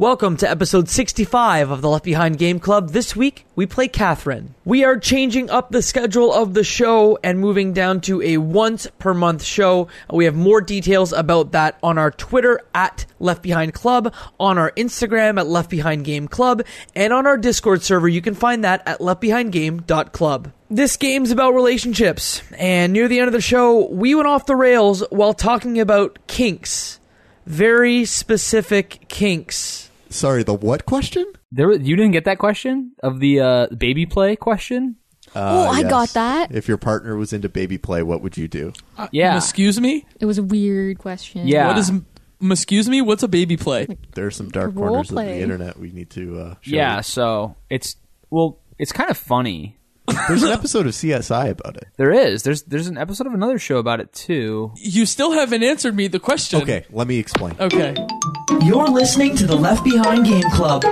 Welcome to episode 65 of the Left Behind Game Club. This week, we play Catherine. We are changing up the schedule of the show and moving down to a once per month show. We have more details about that on our Twitter at Left Behind Club, on our Instagram at Left Behind Game Club, and on our Discord server. You can find that at leftbehindgame.club. This game's about relationships, and near the end of the show, we went off the rails while talking about kinks. Very specific kinks. Sorry, the what question? There, you didn't get that question of the uh, baby play question. Uh, Oh, I got that. If your partner was into baby play, what would you do? Yeah, Excuse me? It was a weird question. Yeah. What is excuse me? What's a baby play? There are some dark Role corners of the internet we need to. Uh, show yeah. you. So it's well, it's kind of funny. There's an episode of CSI about it. There is. There's there's an episode of another show about it too. You still haven't answered me the question. Okay, let me explain. Okay. You're listening to the Left Behind Game Club.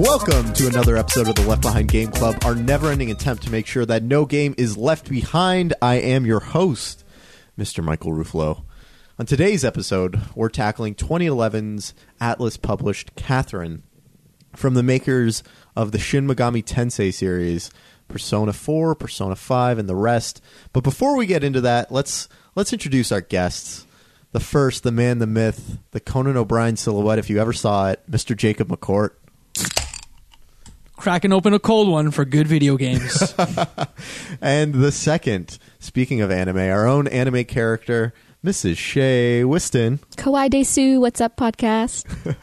Welcome to another episode of the Left Behind Game Club, our never ending attempt to make sure that no game is left behind. I am your host, Mr. Michael Ruffalo. On today's episode, we're tackling 2011's Atlus published Catherine from the makers of the Shin Megami Tensei series, Persona 4, Persona 5, and the rest. But before we get into that, let's let's introduce our guests. The first, the man, the myth, the Conan O'Brien silhouette, if you ever saw it, Mr. Jacob McCourt. Cracking open a cold one for good video games. And the second, speaking of anime, our own anime character, Mrs. Shay Wiston. Kawaii Desu, what's up, podcast?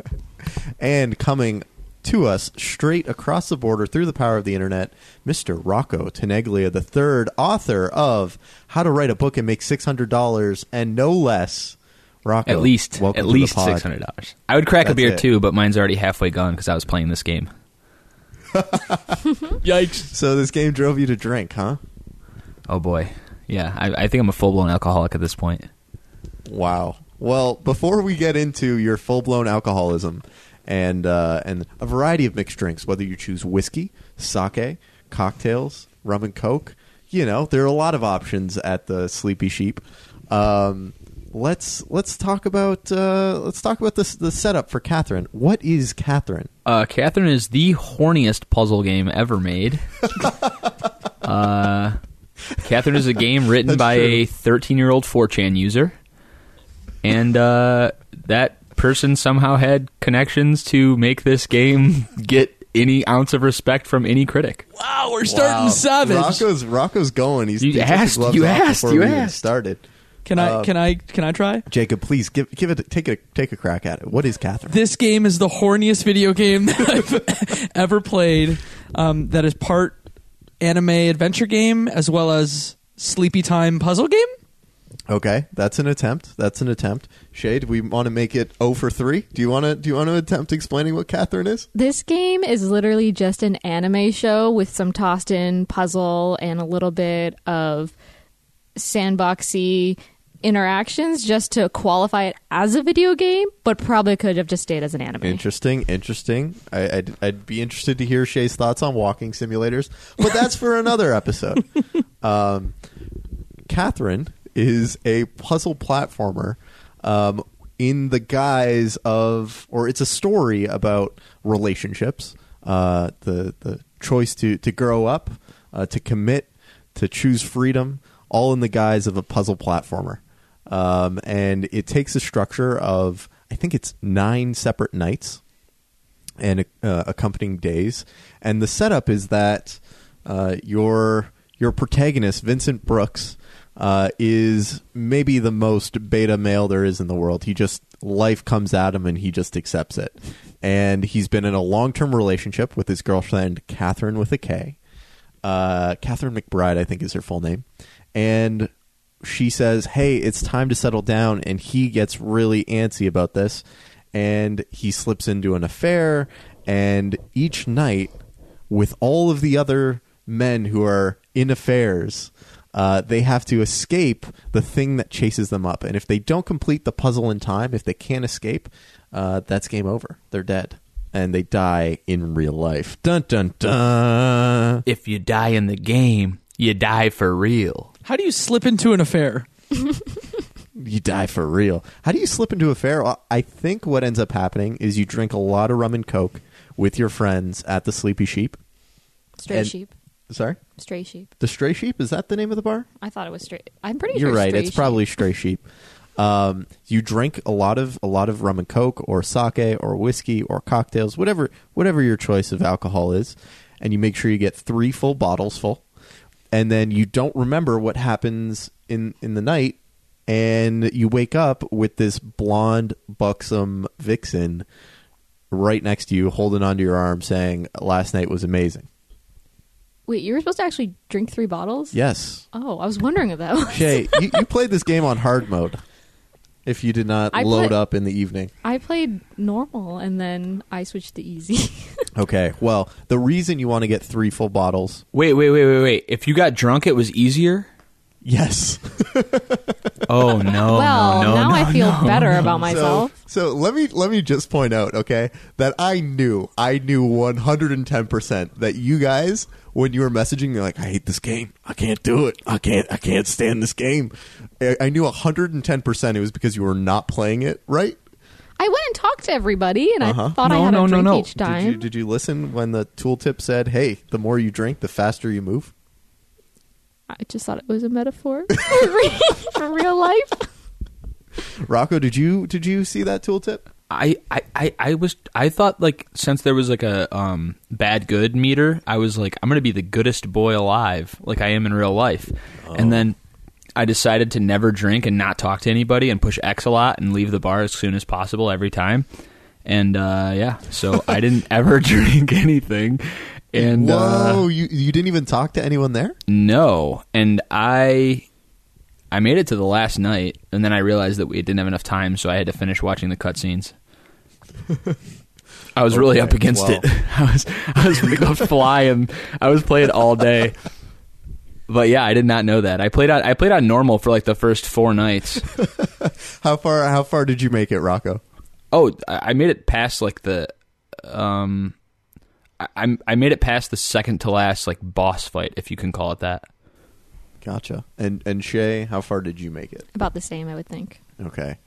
And coming to us straight across the border through the power of the internet, Mr. Rocco Teneglia, the third author of How to Write a Book and Make $600 and no less. Rocco, At least at least six hundred dollars. I would crack That's a beer it. too, but mine's already halfway gone because I was playing this game. Yikes. So this game drove you to drink, huh? Oh boy, yeah. I, I think I'm a full blown alcoholic at this point. Wow. Well, before we get into your full blown alcoholism and uh, and a variety of mixed drinks, whether you choose whiskey, sake, cocktails, rum and coke, you know there are a lot of options at the Sleepy Sheep. Um, let's let's talk about uh, let's talk about this the setup for Catherine. What is Catherine? Uh, Catherine is the horniest puzzle game ever made. uh, Catherine is a game written by true. a 13 year old 4chan user. And uh, that person somehow had connections to make this game get any ounce of respect from any critic. Wow, we're starting Wow. savage. Rocco's Rocco's going. He's You he took his asked, you asked, before you asked. started. Can I Uh, can I can I try? Jacob, please give give it take a take a crack at it. What is Catherine? This game is the horniest video game that I've ever played. Um, that is part anime adventure game as well as sleepy time puzzle game. Okay, that's an attempt. That's an attempt. Shay, do we want to make it 0 for 3? Do you want to do you want to attempt explaining what Catherine is? This game is literally just an anime show with some tossed in puzzle and a little bit of sandboxy interactions just to qualify it as a video game, but probably could have just stayed as an anime. Interesting, interesting. I, I'd, I'd be interested to hear Shay's thoughts on walking simulators, but that's for another episode. Um, Catherine is a puzzle platformer um, in the guise of, or it's a story about relationships, uh, the the choice to to grow up, uh, to commit, to choose freedom, all in the guise of a puzzle platformer. Um, and it takes a structure of I think it's nine separate nights and uh, accompanying days. And the setup is that uh, your your protagonist, Vincent Brooks, uh, is maybe the most beta male there is in the world. He just life comes at him and he just accepts it. And he's been in a long term relationship with his girlfriend Catherine with a K. Uh, Catherine McBride, I think, is her full name. And she says, "Hey, it's time to settle down," and he gets really antsy about this, and he slips into an affair. And each night, with all of the other men who are in affairs, uh, they have to escape the thing that chases them up. And if they don't complete the puzzle in time, if they can't escape, uh, that's game over. They're dead. And they die in real life. Dun dun dun. If you die in the game, you die for real. How do you slip into an affair? You die for real. How do you slip into a fair? Well, I think what ends up happening is you drink a lot of rum and coke with your friends at the Sleepy Sheep. Stray And- sheep. Sorry? Stray sheep. The Stray Sheep? Is that the name of the bar? I thought it was straight. I'm pretty You're sure. right. Stray It's Sheep. probably Stray Sheep. Um, you drink a lot of a lot of rum and coke, or sake, or whiskey, or cocktails, whatever whatever your choice of alcohol is, and you make sure you get three full bottles full, and then you don't remember what happens in in the night, and you wake up with this blonde buxom vixen right next to you, holding onto your arm, saying, "Last night was amazing." Wait, you were supposed to actually drink three bottles? Yes, Oh, I was wondering if that was. Shay, you, you played this game on hard mode. If you did not I load play- up in the evening. I played normal and then I switched to easy. Okay. Well, the reason you want to get three full bottles, Wait, wait, wait, wait, wait. If you got drunk, it was easier. yes. Oh no! well, no, no, now no, I feel no. better about myself. So, so let me let me just point out, okay, that I knew, I knew one hundred and ten percent that you guys, when you were messaging, you're like, I hate this game, I can't do it, I can't, I can't stand this game. I, I knew hundred and ten percent it was because you were not playing it right. I went and talked to everybody, and Uh-huh. I thought I No, had no, a no, drink no. each time. Did you did you listen when the tooltip said, "Hey, the more you drink, the faster you move"? I just thought it was a metaphor for for real life. Rocco, did you did you see that tooltip? I, I, I, was I thought like since there was like a um bad good meter, I was like I'm gonna be the goodest boy alive, like I am in real life. And then I decided to never drink and not talk to anybody and push X a lot and leave the bar as soon as possible every time. And uh, yeah, so I didn't ever drink anything. And uh, Whoa, you you didn't even talk to anyone there? no, and I I made it to the last night, and then I realized that we didn't have enough time, so I had to finish watching the cutscenes. I was really up against well. it. I was I was, flying. I was playing all day. But yeah, I did not know that. I played on I played on normal for like the first four nights. How far how far did you make it, Rocco? Oh, I I made it past like the um I I made it past the second to last like boss fight, if you can call it that. Gotcha. And and Shay, how far did you make it? About the same, I would think. Okay.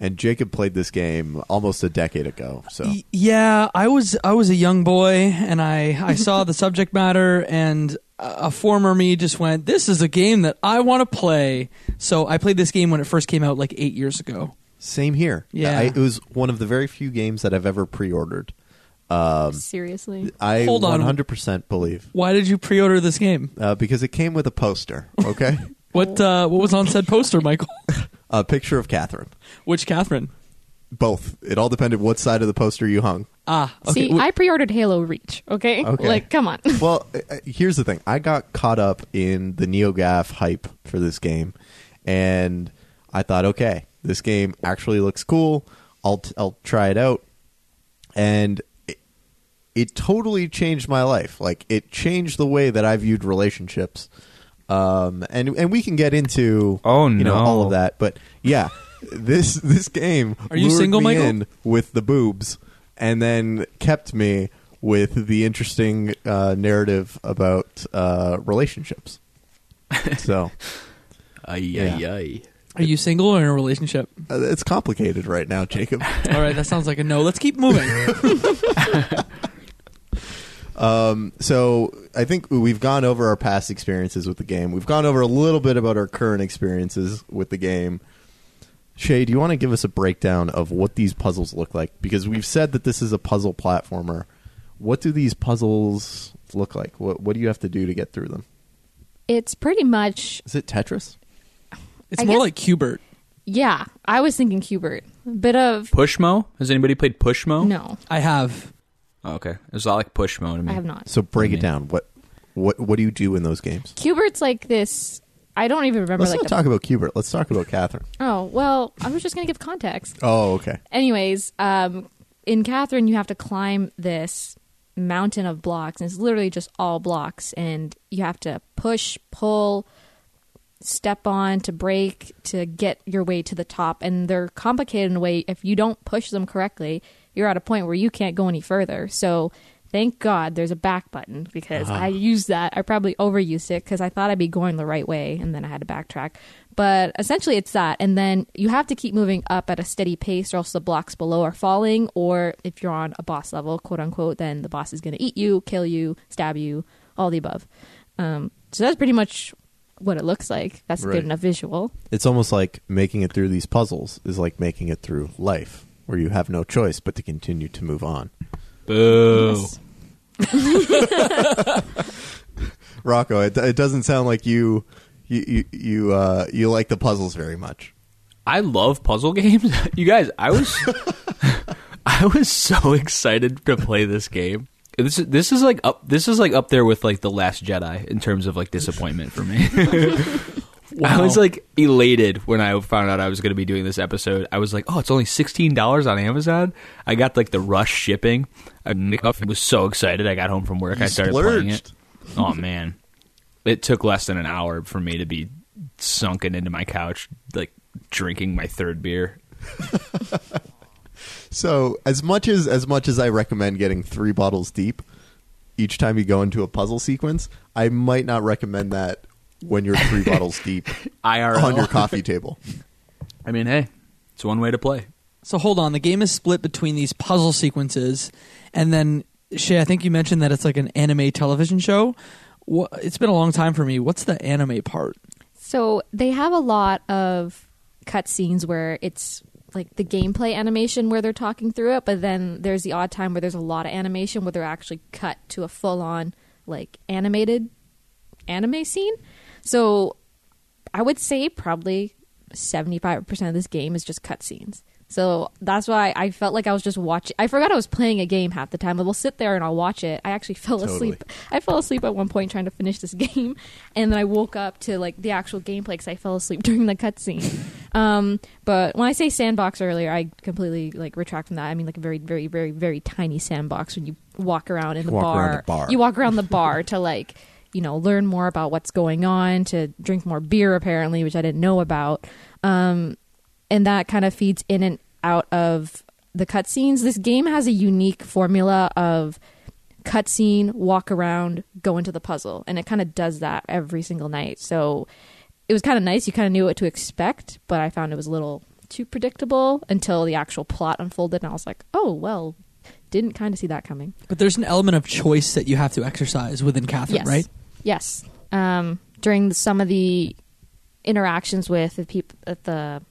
And Jacob played this game almost a decade ago. So Y- Yeah, I was I was a young boy and I I saw the subject matter and a a former me just went, "This is a game that I want to play." So I played this game when it first came out like 8 years ago. same here. Yeah. I, it was one of the very few games that I've ever pre-ordered. Um, Seriously. I Hold on. 100% believe Why did you pre-order this game? uh, because it came with a poster. Okay, What uh, what was on said poster, Michael? a picture of Catherine. Which Catherine? Both. It all depended what side of the poster you hung. Ah, okay. See, Wh- I pre-ordered Halo Reach. Okay, Okay. like come on. well, uh, here's the thing. I got caught up in the NeoGAF hype for this game, and I thought, okay, this game actually looks cool. I'll t- I'll try it out, and it, it totally changed my life. Like it changed the way that I viewed relationships. Um, and and we can get into Oh, you know no. all of that, but yeah, this this game Are you lured single, me Michael? in with the boobs, and then kept me with the interesting uh, narrative about uh, relationships. So Ay Yeah. ay ay. Are you single or in a relationship? uh, it's complicated right now, Jacob. All right, that sounds like a no. Let's keep moving. Um, so I think we've gone over our past experiences with the game. We've gone over a little bit about our current experiences with the game. Shay, do you want to give us a breakdown of what these puzzles look like? Because we've said that this is a puzzle platformer. What do these puzzles look like? What What do you have to do to get through them? It's pretty much Is it Tetris? It's I more guess- like Q*bert. yeah. I was thinking Q*bert. Bit of Pushmo? Has anybody played Pushmo? no. I have. Oh, okay. It was a lot like Pushmo to me. I have not. So break it down. What What What do you do in those games? Q*bert's like this. I don't even remember Let's like not the. talk about Q*bert. Let's talk about Catherine. oh well, I was just gonna give context. Oh, okay. Anyways, um, in Catherine, you have to climb this mountain of blocks, and it's literally just all blocks, and you have to push, pull, step on to break to get your way to the top and they're complicated in a way if you don't push them correctly you're at a point where you can't go any further. So thank god there's a back button because i used that. I probably overused it because i thought i'd be going the right way and then i had to backtrack. But essentially it's that. And then you have to keep moving up at a steady pace or else the blocks below are falling. Or if you're on a boss level quote unquote then the boss is going to eat you kill you stab you all the above. Um, so that's pretty much what it looks like. That's a Right. good enough visual. It's almost like making it through these puzzles is like making it through life, where you have no choice but to continue to move on. Boo. Yes. Rocco, it, it doesn't sound like you you you you, uh, you like the puzzles very much. I love puzzle games. you guys, I was I was so excited to play this game. This is this is like up this is like up there with like the Last Jedi in terms of like disappointment for me. I was like elated when I found out I was going to be doing this episode. I was like, "Oh, it's only sixteen dollars on Amazon." I got like the rush shipping. I was so excited. I got home from work. You I started playing it. Oh man, it took less than an hour for me to be sunken into my couch, like drinking my third beer. So as much as as much as I recommend getting three bottles deep each time you go into a puzzle sequence, I might not recommend that when you're three bottles deep IRL. on your coffee table. I mean, hey, it's one way to play. So hold on, the game is split between these puzzle sequences, and then Shay, I think you mentioned that it's like an anime television show. Wha- It's been a long time for me. What's the anime part? So they have a lot of cutscenes where it's like the gameplay animation where they're talking through it, but then there's the odd time where there's a lot of animation where they're actually cut to a full on like animated anime scene. So I would say probably 75% of this game is just cutscenes. So that's why I felt like I was just watching. I forgot I was playing a game half the time. I will sit there and I'll watch it. I actually fell Totally. asleep. I fell asleep at one point trying to finish this game, and then I woke up to like the actual gameplay because I fell asleep during the cutscene. um, but when I say sandbox earlier, I completely like retract from that. I mean like a very, very, very, very tiny sandbox when you walk around in the Walk bar. the bar. You walk around the bar to like you know learn more about what's going on, to drink more beer apparently, which I didn't know about. Um, and that kind of feeds in and out of the cutscenes. This game has a unique formula of cutscene, walk around, go into the puzzle, and it kind of does that every single night. So it was kind of nice. You kind of knew what to expect, but I found it was a little too predictable until the actual plot unfolded, and I was like, oh well, didn't kind of see that coming. But there's an element of choice that you have to exercise within Catherine, yes. right? Yes. Um, during some of the interactions with the people at the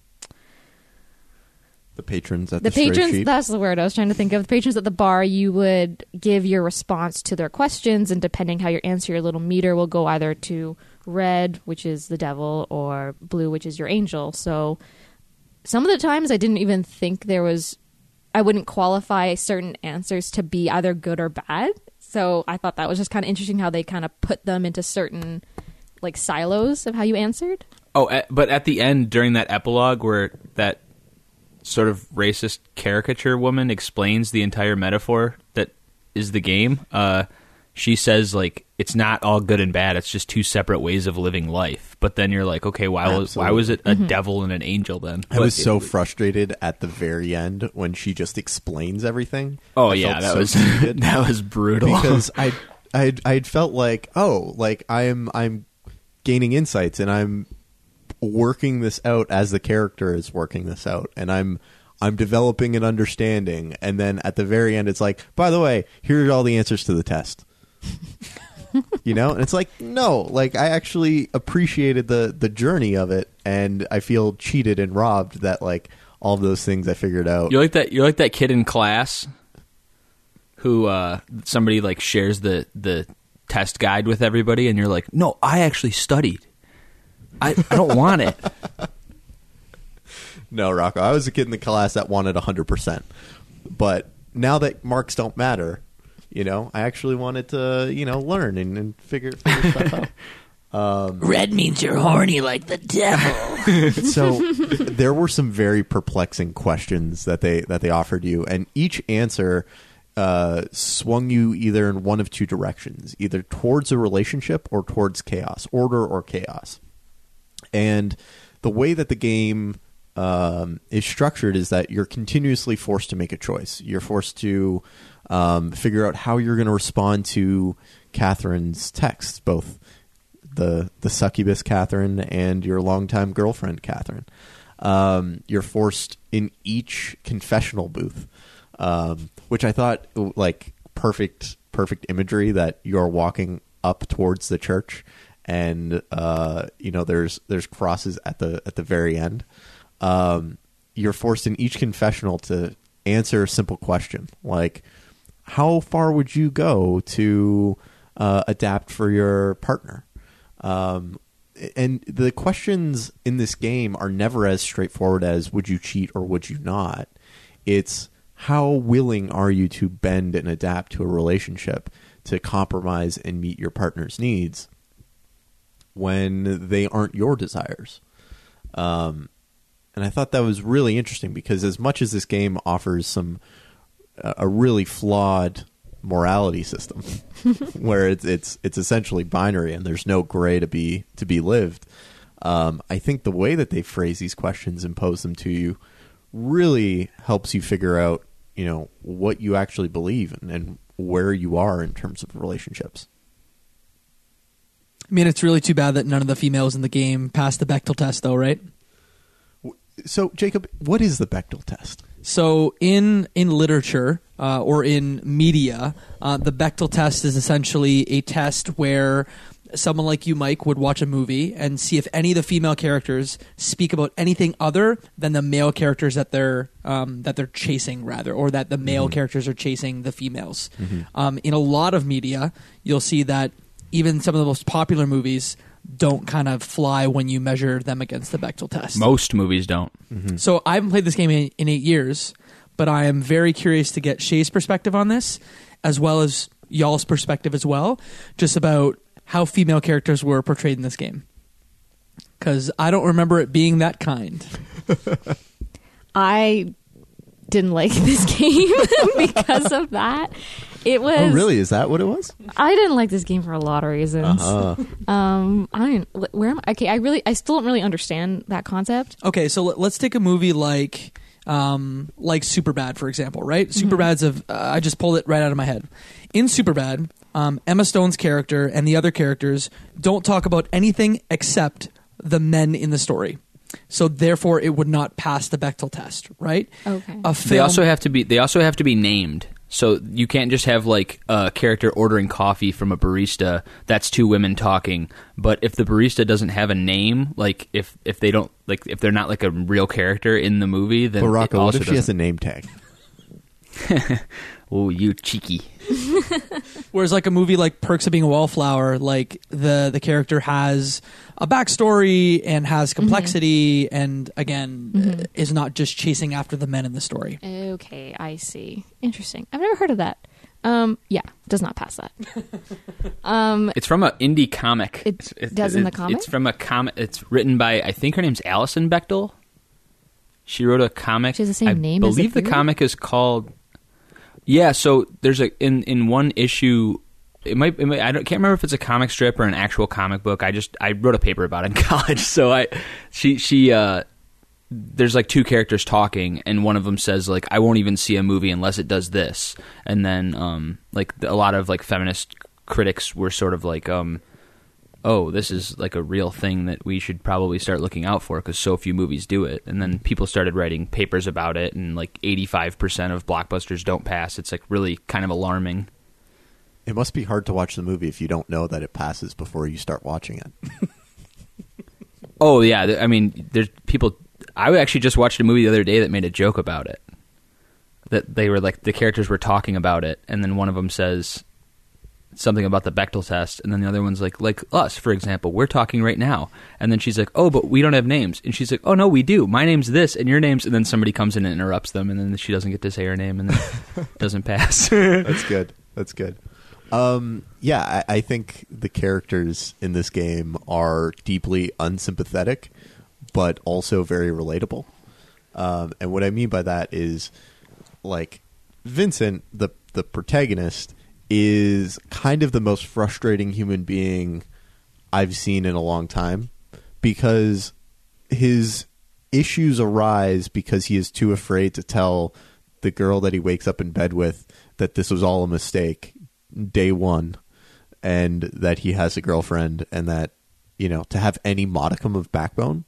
The patrons at the the, patrons Sheep. that's the word i was trying to think of the patrons at the bar you would give your response to their questions and depending how you answer your little meter will go either to red which is the devil or blue which is your angel so some of the times i didn't even think there was i wouldn't qualify certain answers to be either good or bad. So i thought that was just kind of interesting how they kind of put them into certain like silos of how you answered. Oh, but at the end during that epilogue where that sort of racist caricature woman explains the entire metaphor that is the game, uh, she says like it's not all good and bad. It's just two separate ways of living life. But then you're like, okay, why was why was it a devil and an angel then? I was But- so frustrated at the very end when she just explains everything. Oh I yeah, that so was that was brutal. because I I I felt like oh like I'm I'm gaining insights and I'm working this out as the character is working this out and I'm I'm developing an understanding and then at the very end it's like by the way here are all the answers to the test you know and it's like no like I actually appreciated the the journey of it and I feel cheated and robbed that like all of those things I figured out You're like that. You're like that kid in class who uh, somebody like shares the the test guide with everybody, and you're like, "No, I actually studied. I, I don't want it." No, Rocco. I was a kid in the class that wanted 100%. But now that marks don't matter, you know, I actually wanted to, you know, learn and, and figure, figure stuff out. Red means you're horny like the devil. So there were some very perplexing questions that they that they offered you, and each answer uh, swung you either in one of two directions, either towards a relationship or towards chaos, order or chaos. And the way that the game um, is structured is that you're continuously forced to make a choice. You're forced to um, figure out how you're going to respond to Catherine's texts, both the the succubus Catherine and your longtime girlfriend Catherine. Um, you're forced in each confessional booth, um, which I thought like perfect perfect imagery that you're walking up towards the church and uh, you know there's there's crosses at the at the very end. Um, you're forced in each confessional to answer a simple question like, "How far would you go to uh, adapt for your partner?" Um, and the questions in this game are never as straightforward as "Would you cheat or would you not?" It's how willing are you to bend and adapt to a relationship to compromise and meet your partner's needs when they aren't your desires. Um, and I thought that was really interesting because as much as this game offers some uh, a really flawed morality system where it's it's it's essentially binary and there's no gray to be to be lived. Um, I think the way that they phrase these questions and pose them to you really helps you figure out, you know, what you actually believe and, and where you are in terms of relationships. I mean, it's really too bad that none of the females in the game passed the Bechdel test, though, right? So, Jacob, what is the Bechdel test? So, in in literature uh, or in media, uh, the Bechdel test is essentially a test where someone like you, Mike, would watch a movie and see if any of the female characters speak about anything other than the male characters that they're um, that they're chasing, rather, or that the male characters are chasing the females. Um, in a lot of media, you'll see that even some of the most popular movies don't kind of fly when you measure them against the Bechdel test. Most movies don't. Mm-hmm. So I haven't played this game in, in eight years, but I am very curious to get Shay's perspective on this, as well as y'all's perspective as well, just about how female characters were portrayed in this game. Because I don't remember it being that kind. I didn't like this game because of that. It was Oh, really? Is that what it was? I didn't like this game for a lot of reasons. Uh-huh. Um, I don't. Where am I? Okay, I really, I still don't really understand that concept. Okay, so let, let's take a movie like um, like Superbad, for example, right? Superbad's of uh, I just pulled it right out of my head. In Superbad, um, Emma Stone's character and the other characters don't talk about anything except the men in the story. So therefore, it would not pass the Bechdel test, right? Okay. A film, They also have to be. They also have to be named. So you can't just have like a character ordering coffee from a barista. That's two women talking. But if the barista doesn't have a name, like if if they don't like if they're not like a real character in the movie, then it Baraka, what also if she has a doesn't- name tag? Oh, you cheeky. Whereas like a movie like Perks of Being a Wallflower, like the the character has a backstory and has complexity, and again uh, is not just chasing after the men in the story. Okay, I see. Interesting. I've never heard of that. Um, yeah, does not pass that. um, It's from an indie comic. It It's- does in the comic? It's from a comic. It's written by I think her name's Alison Bechdel. She wrote a comic. She has the same I name as the believe the comic is called. Yeah, so there's a in in one issue. It might, it might. I can't remember if it's a comic strip or an actual comic book. I just I wrote a paper about it in college. So I she she uh there's like two characters talking and one of them says like I won't even see a movie unless it does this. And then um like a lot of like feminist critics were sort of like um oh, this is like a real thing that we should probably start looking out for because so few movies do it. And then people started writing papers about it, and like 85% of blockbusters don't pass. It's like really kind of alarming. It must be hard to watch the movie if you don't know that it passes before you start watching it. Oh, yeah. I mean, there's people. I actually just watched a movie the other day that made a joke about it. That they were like, the characters were talking about it, and then one of them says something about the Bechdel test, and then the other one's like, like us, for example, we're talking right now. And then she's like, oh, but we don't have names. And she's like, oh, no, we do. My name's this, and your name's. And then somebody comes in and interrupts them, and then she doesn't get to say her name, and then doesn't pass. That's good. That's good. Um, yeah, I, I think the characters in this game are deeply unsympathetic, but also very relatable. Um, and what I mean by that is, like, Vincent, the the protagonist, is kind of the most frustrating human being I've seen in a long time because his issues arise because he is too afraid to tell the girl that he wakes up in bed with that this was all a mistake day one and that he has a girlfriend and that you know to have any modicum of backbone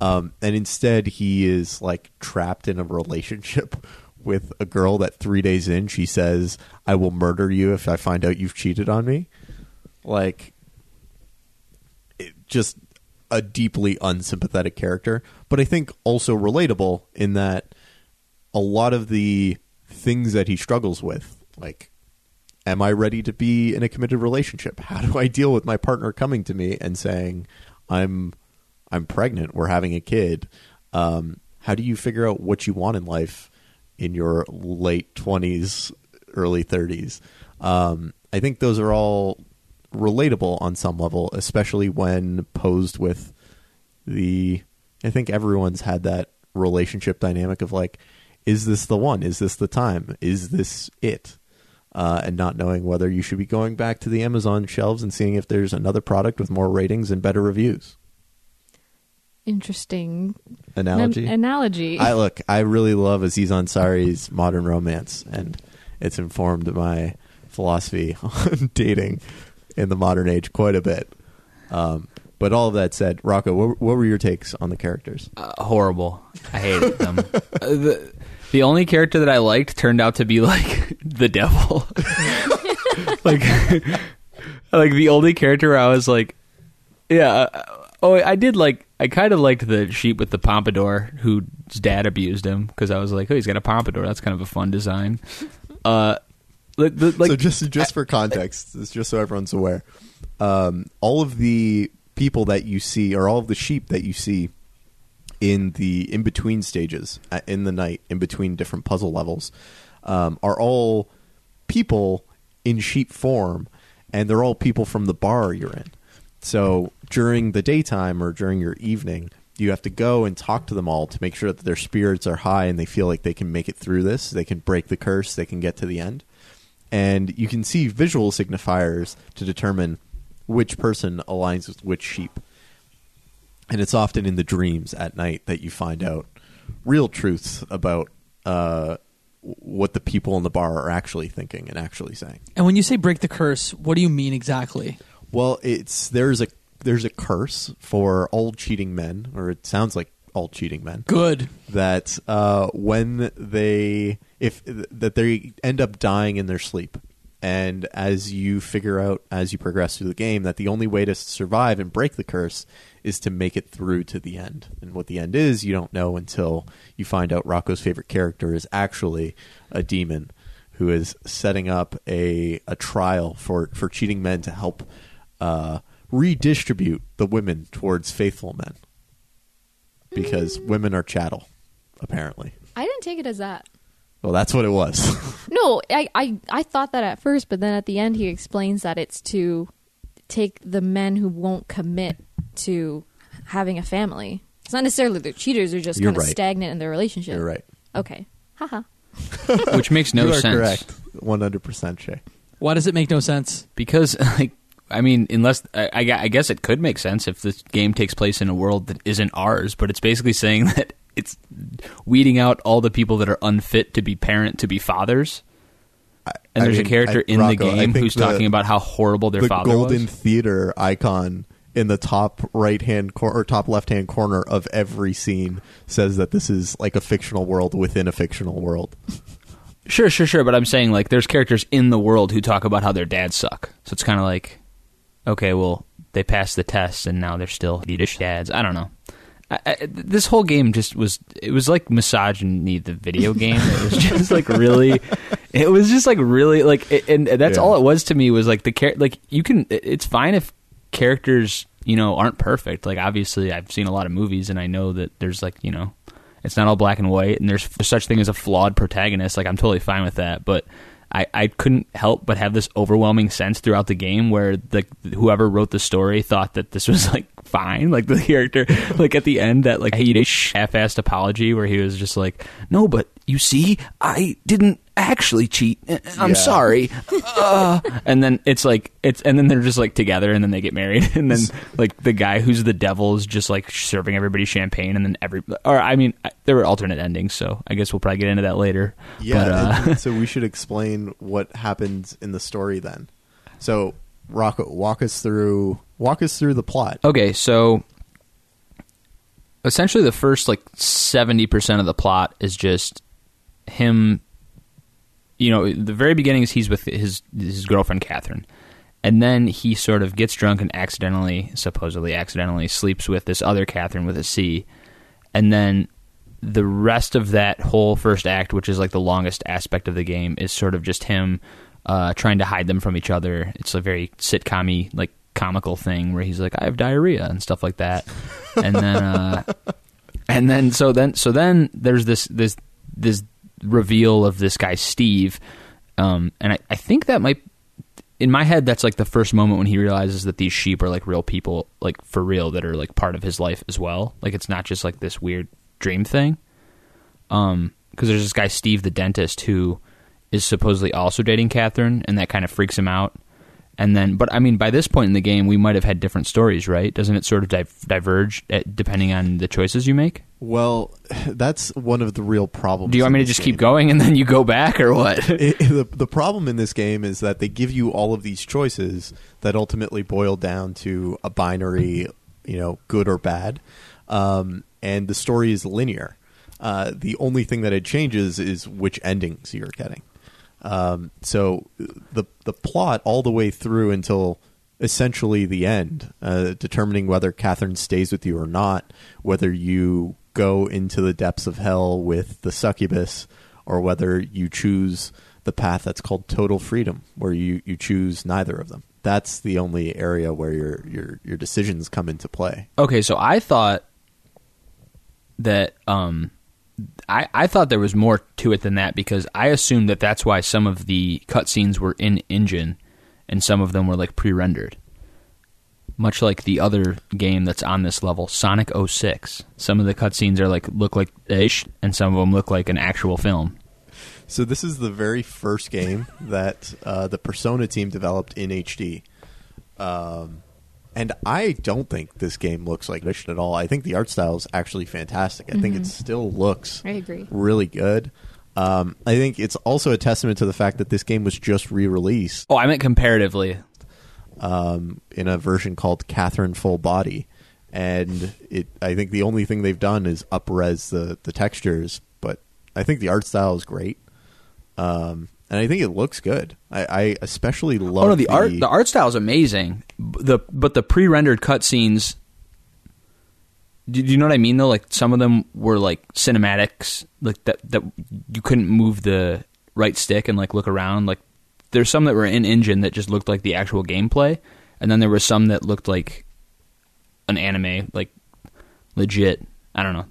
um, and instead he is like trapped in a relationship with a girl that three days in she says i will murder you if i find out you've cheated on me. Like just a deeply unsympathetic character but i think also relatable in that a lot of the things that he struggles with like am i ready to be in a committed relationship? How do i deal with my partner coming to me and saying i'm i'm pregnant we're having a kid. Um, how do you figure out what you want in life in your late 20s early 30s um, i think those are all relatable on some level especially when posed with the i think everyone's had that relationship dynamic of like is this the one? Is this the time? Is this it uh, and not knowing whether you should be going back to the amazon shelves and seeing if there's another product with more ratings and better reviews Interesting analogy An- analogy. I look, I really love Aziz Ansari's modern romance, and it's informed my philosophy on dating in the modern age quite a bit. Um, but all of that said, Rocco, what, what were your takes on the characters? uh, horrible. I hated them. uh, the, the only character that I liked turned out to be like the devil. like, like the only character where I was like, yeah. uh, Oh, I did like. I kind of liked the sheep with the pompadour whose dad abused him because I was like, oh, he's got a pompadour. That's kind of a fun design. Uh, like so just just for context, just so everyone's aware, um, all of the people that you see, or all of the sheep that you see in the in between stages uh, in the night, in between different puzzle levels, um, are all people in sheep form, and they're all people from the bar you're in. So during the daytime or during your evening, you have to go and talk to them all to make sure that their spirits are high and they feel like they can make it through this. They can break the curse. They can get to the end. And you can see visual signifiers to determine which person aligns with which sheep. And it's often in the dreams at night that you find out real truths about uh, what the people in the bar are actually thinking and actually saying. And when you say break the curse, what do you mean exactly? Well, it's there's a there's a curse for all cheating men, or it sounds like all cheating men. Good. That uh, when they if that they end up dying in their sleep, and as you figure out as you progress through the game that the only way to survive and break the curse is to make it through to the end. And what the end is, you don't know until you find out Rocco's favorite character is actually a demon who is setting up a a trial for for cheating men to help uh, redistribute the women towards faithful men because women are chattel apparently I didn't take it as that. well that's what it was No, I, I, I thought that at first, but then at the end he explains that it's to take the men who won't commit to having a family. It's not necessarily they're cheaters; they're just You're kind of right. stagnant in their relationship. you're right Okay. Haha. which makes no you are sense correct 100% shay Why does it make no sense? because like I mean, unless I, I guess it could make sense if this game takes place in a world that isn't ours, but it's basically saying that it's weeding out all the people that are unfit to be parent to be fathers. And I there's mean, a character I- in Rocco, the game who's the- talking about how horrible their the father golden was. theater icon in the top right hand cor- or top left hand corner of every scene says that this is like a fictional world within a fictional world Sure, sure, sure. But I'm saying like there's characters in the world who talk about how their dads suck. So it's kind of like, okay, well they passed the test and now they're still Yiddish dads. I don't know. I, I, this whole game just was it was like misogyny the video game it was just like really it was just like really like it, and that's Yeah. all it was to me was like the care like you can it's fine if characters you know aren't perfect. Like obviously I've seen a lot of movies and I know that there's like you know it's not all black and white and there's such thing as a flawed protagonist. Like i'm totally fine with that. But I, I couldn't help but have this overwhelming sense throughout the game where the whoever wrote the story thought that this was like fine. Like the character like at the end that like he did a half-assed apology where he was just like no but you see i didn't actually cheat. Uh, I'm Yeah. sorry. Uh, and then it's like it's and then they're just like together and then they get married and then like the guy who's the devil is just like serving everybody champagne and then every or I mean I- there were alternate endings so I guess we'll probably get into that later. Yeah, But, uh, and so we should explain what happens in the story then. So, Rocco, walk us through walk us through the plot. Okay, so essentially the first like 70% of the plot is just him you know, the very beginning is he's with his his girlfriend Catherine. And then he sort of gets drunk and accidentally, supposedly accidentally, sleeps with this other Catherine with a C. And then the rest of that whole first act, which is like the longest aspect of the game, is sort of just him uh, trying to hide them from each other. It's a very sitcom like comical thing where he's like, "I have diarrhea" and stuff like that. and then, uh, and then, so then, so then there's this this this reveal of this guy Steve, um, and I, I think that might. In my head, that's like the first moment when he realizes that these sheep are like real people, like for real, that are like part of his life as well. Like it's not just like this weird dream thing. Um, because there's this guy Steve the dentist who is supposedly also dating Catherine, and that kind of freaks him out. And then, but I mean, by this point in the game, we might have had different stories, right? Doesn't it sort of div- diverge at, depending on the choices you make? Well, that's one of the real problems. Do you want me to just keep going and then you go back, or what? It- the, the problem in this game is that they give you all of these choices that ultimately boil down to a binary, you know, good or bad, um, and the story is linear. Uh, the only thing that it changes is which endings you're getting. Um, so the the plot all the way through until essentially the end, uh, determining whether Catherine stays with you or not, whether you go into the depths of hell with the succubus, or whether you choose the path that's called total freedom, where you, you choose neither of them. That's the only area where your your your decisions come into play. okay, so I thought that um, I I thought there was more to it than that because I assumed that that's why some of the cutscenes were in engine and some of them were like pre-rendered. Much like the other game that's on this level, Sonic 06. Some of the cutscenes are like look like ish, and some of them look like an actual film. So this is the very first game that uh, the Persona team developed in HD, um, and I don't think this game looks like this at all. I think the art style is actually fantastic. I think it still looks I agree. really good. Um, I think it's also a testament to the fact that this game was just re-released Oh, I meant comparatively. um, in a version called Catherine Full Body, and it. I think the only thing they've done is upres the the textures, but I think the art style is great, um, and I think it looks good. I, I especially love Oh no, the, art the art style is amazing. B- The but the pre-rendered cutscenes. Do, you know what I mean though? Like some of them were like cinematics, like that that you couldn't move the right stick and like look around. Like there's some that were in engine that just looked like the actual gameplay, and then there were some that looked like an anime, like legit. I don't know.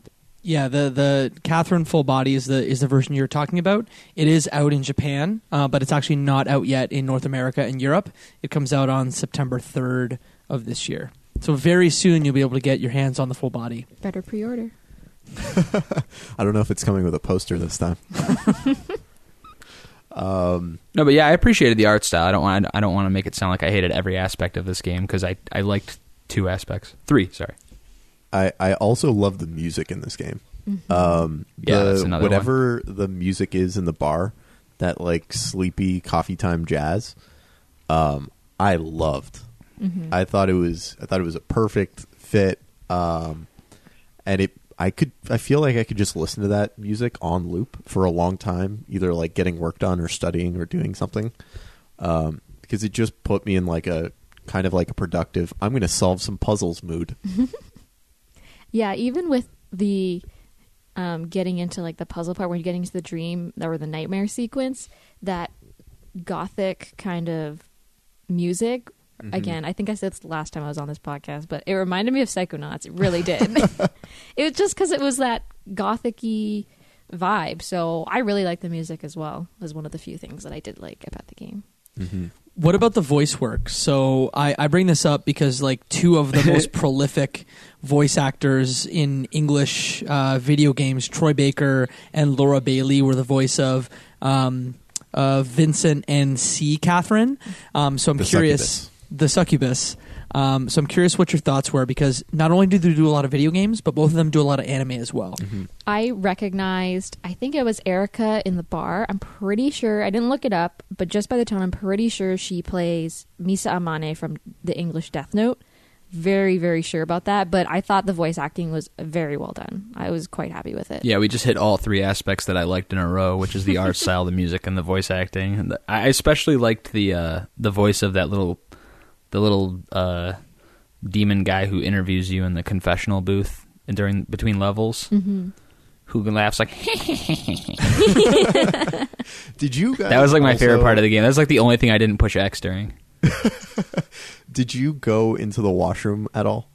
Yeah, the the Catherine Full Body is the is the version you're talking about. It is out in Japan, uh, but it's actually not out yet in North America and Europe. It comes out on September 3rd of this year. So very soon you'll be able to get your hands on the full body. Better pre-order. I don't know if it's coming with a poster this time. um, No, but yeah, I appreciated the art style. I don't want I don't want to make it sound like I hated every aspect of this game because I I liked two aspects, three. Sorry. I I also love the music in this game. Um, Yeah, the- that's another whatever the music is in the bar, that like sleepy coffee time jazz. Um, I loved. I thought it was I thought it was a perfect fit. Um, and it I could I feel like I could just listen to that music on loop for a long time, either like getting work done or studying or doing something. Um, because it just put me in like a kind of like a productive. I'm going to solve some puzzles mood. Yeah, even with the um, getting into like the puzzle part, when you're getting to the dream or the nightmare sequence, that gothic kind of music. Again, I think I said this the last time I was on this podcast, but it reminded me of Psychonauts. It really did. it was just because it was that gothic-y vibe. So I really like the music as well. Was one of the few things that I did like about the game. what about the voice work? So I, I bring this up because like two of the most prolific voice actors in English uh, video games, Troy Baker and Laura Bailey, were the voice of um, uh, Vincent and C. Catherine. Um, so I'm The curious, succubus. The succubus. Um, so I'm curious what your thoughts were because not only do they do a lot of video games, but both of them do a lot of anime as well. I recognized, I think it was Erica in the bar. I'm pretty sure, I didn't look it up, but just by the tone, I'm pretty sure she plays Misa Amane from the English Death Note. Very, very sure about that, but I thought the voice acting was very well done. I was quite happy with it. Yeah, we just hit all three aspects that I liked in a row, which is the art style, the music, and the voice acting. And the- I especially liked the uh, the voice of that little the little uh, demon guy who interviews you in the confessional booth during between levels, hmm who laughs like Did you guys? that was like my favorite part of the game. That was like the only thing I didn't push X during. Did you go into the washroom at all?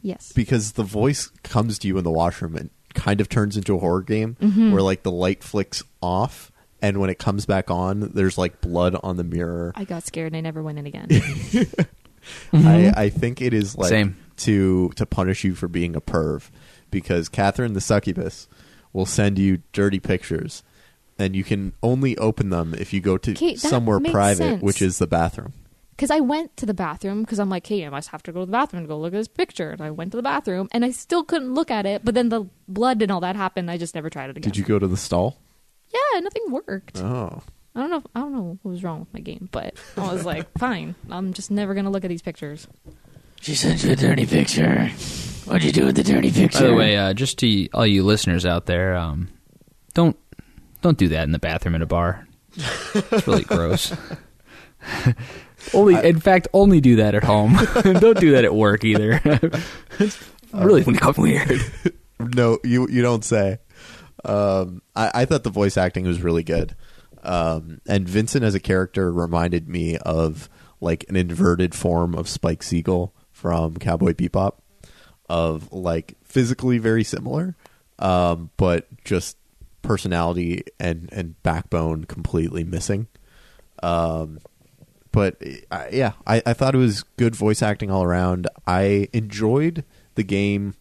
Yes. Because the voice comes to you in the washroom and kind of turns into a horror game Mm-hmm. where like the light flicks off and when it comes back on, there's like blood on the mirror. I got scared and I never went in again. I, mm-hmm. I think it is like Same. to to punish you for being a perv because Catherine the succubus will send you dirty pictures and you can only open them if you go to Okay, somewhere private, sense. which is the bathroom. Because I went to the bathroom because I'm like, hey, I must have to go to the bathroom to go look at this picture. And I went to the bathroom and I still couldn't look at it. But then the blood and all that happened. I just never tried it again. Did you go to the stall? Yeah, nothing worked. Oh. I don't know. I don't know what was wrong with my game, but I was like, fine. I'm just never gonna look at these pictures. She sent you a dirty picture. What'd you do with the dirty picture? By the way, uh, just to all you listeners out there, um, don't don't do that in the bathroom at a bar. It's really gross. only, in fact, only do that at home. don't do that at work either. it's really weird. No, you you don't say. Um, I, I thought the voice acting was really good, um, and Vincent as a character reminded me of like an inverted form of Spike Siegel from Cowboy Bebop, of like physically very similar, um, but just personality and and backbone completely missing. Um, but yeah, I, I thought it was good voice acting all around. I enjoyed the game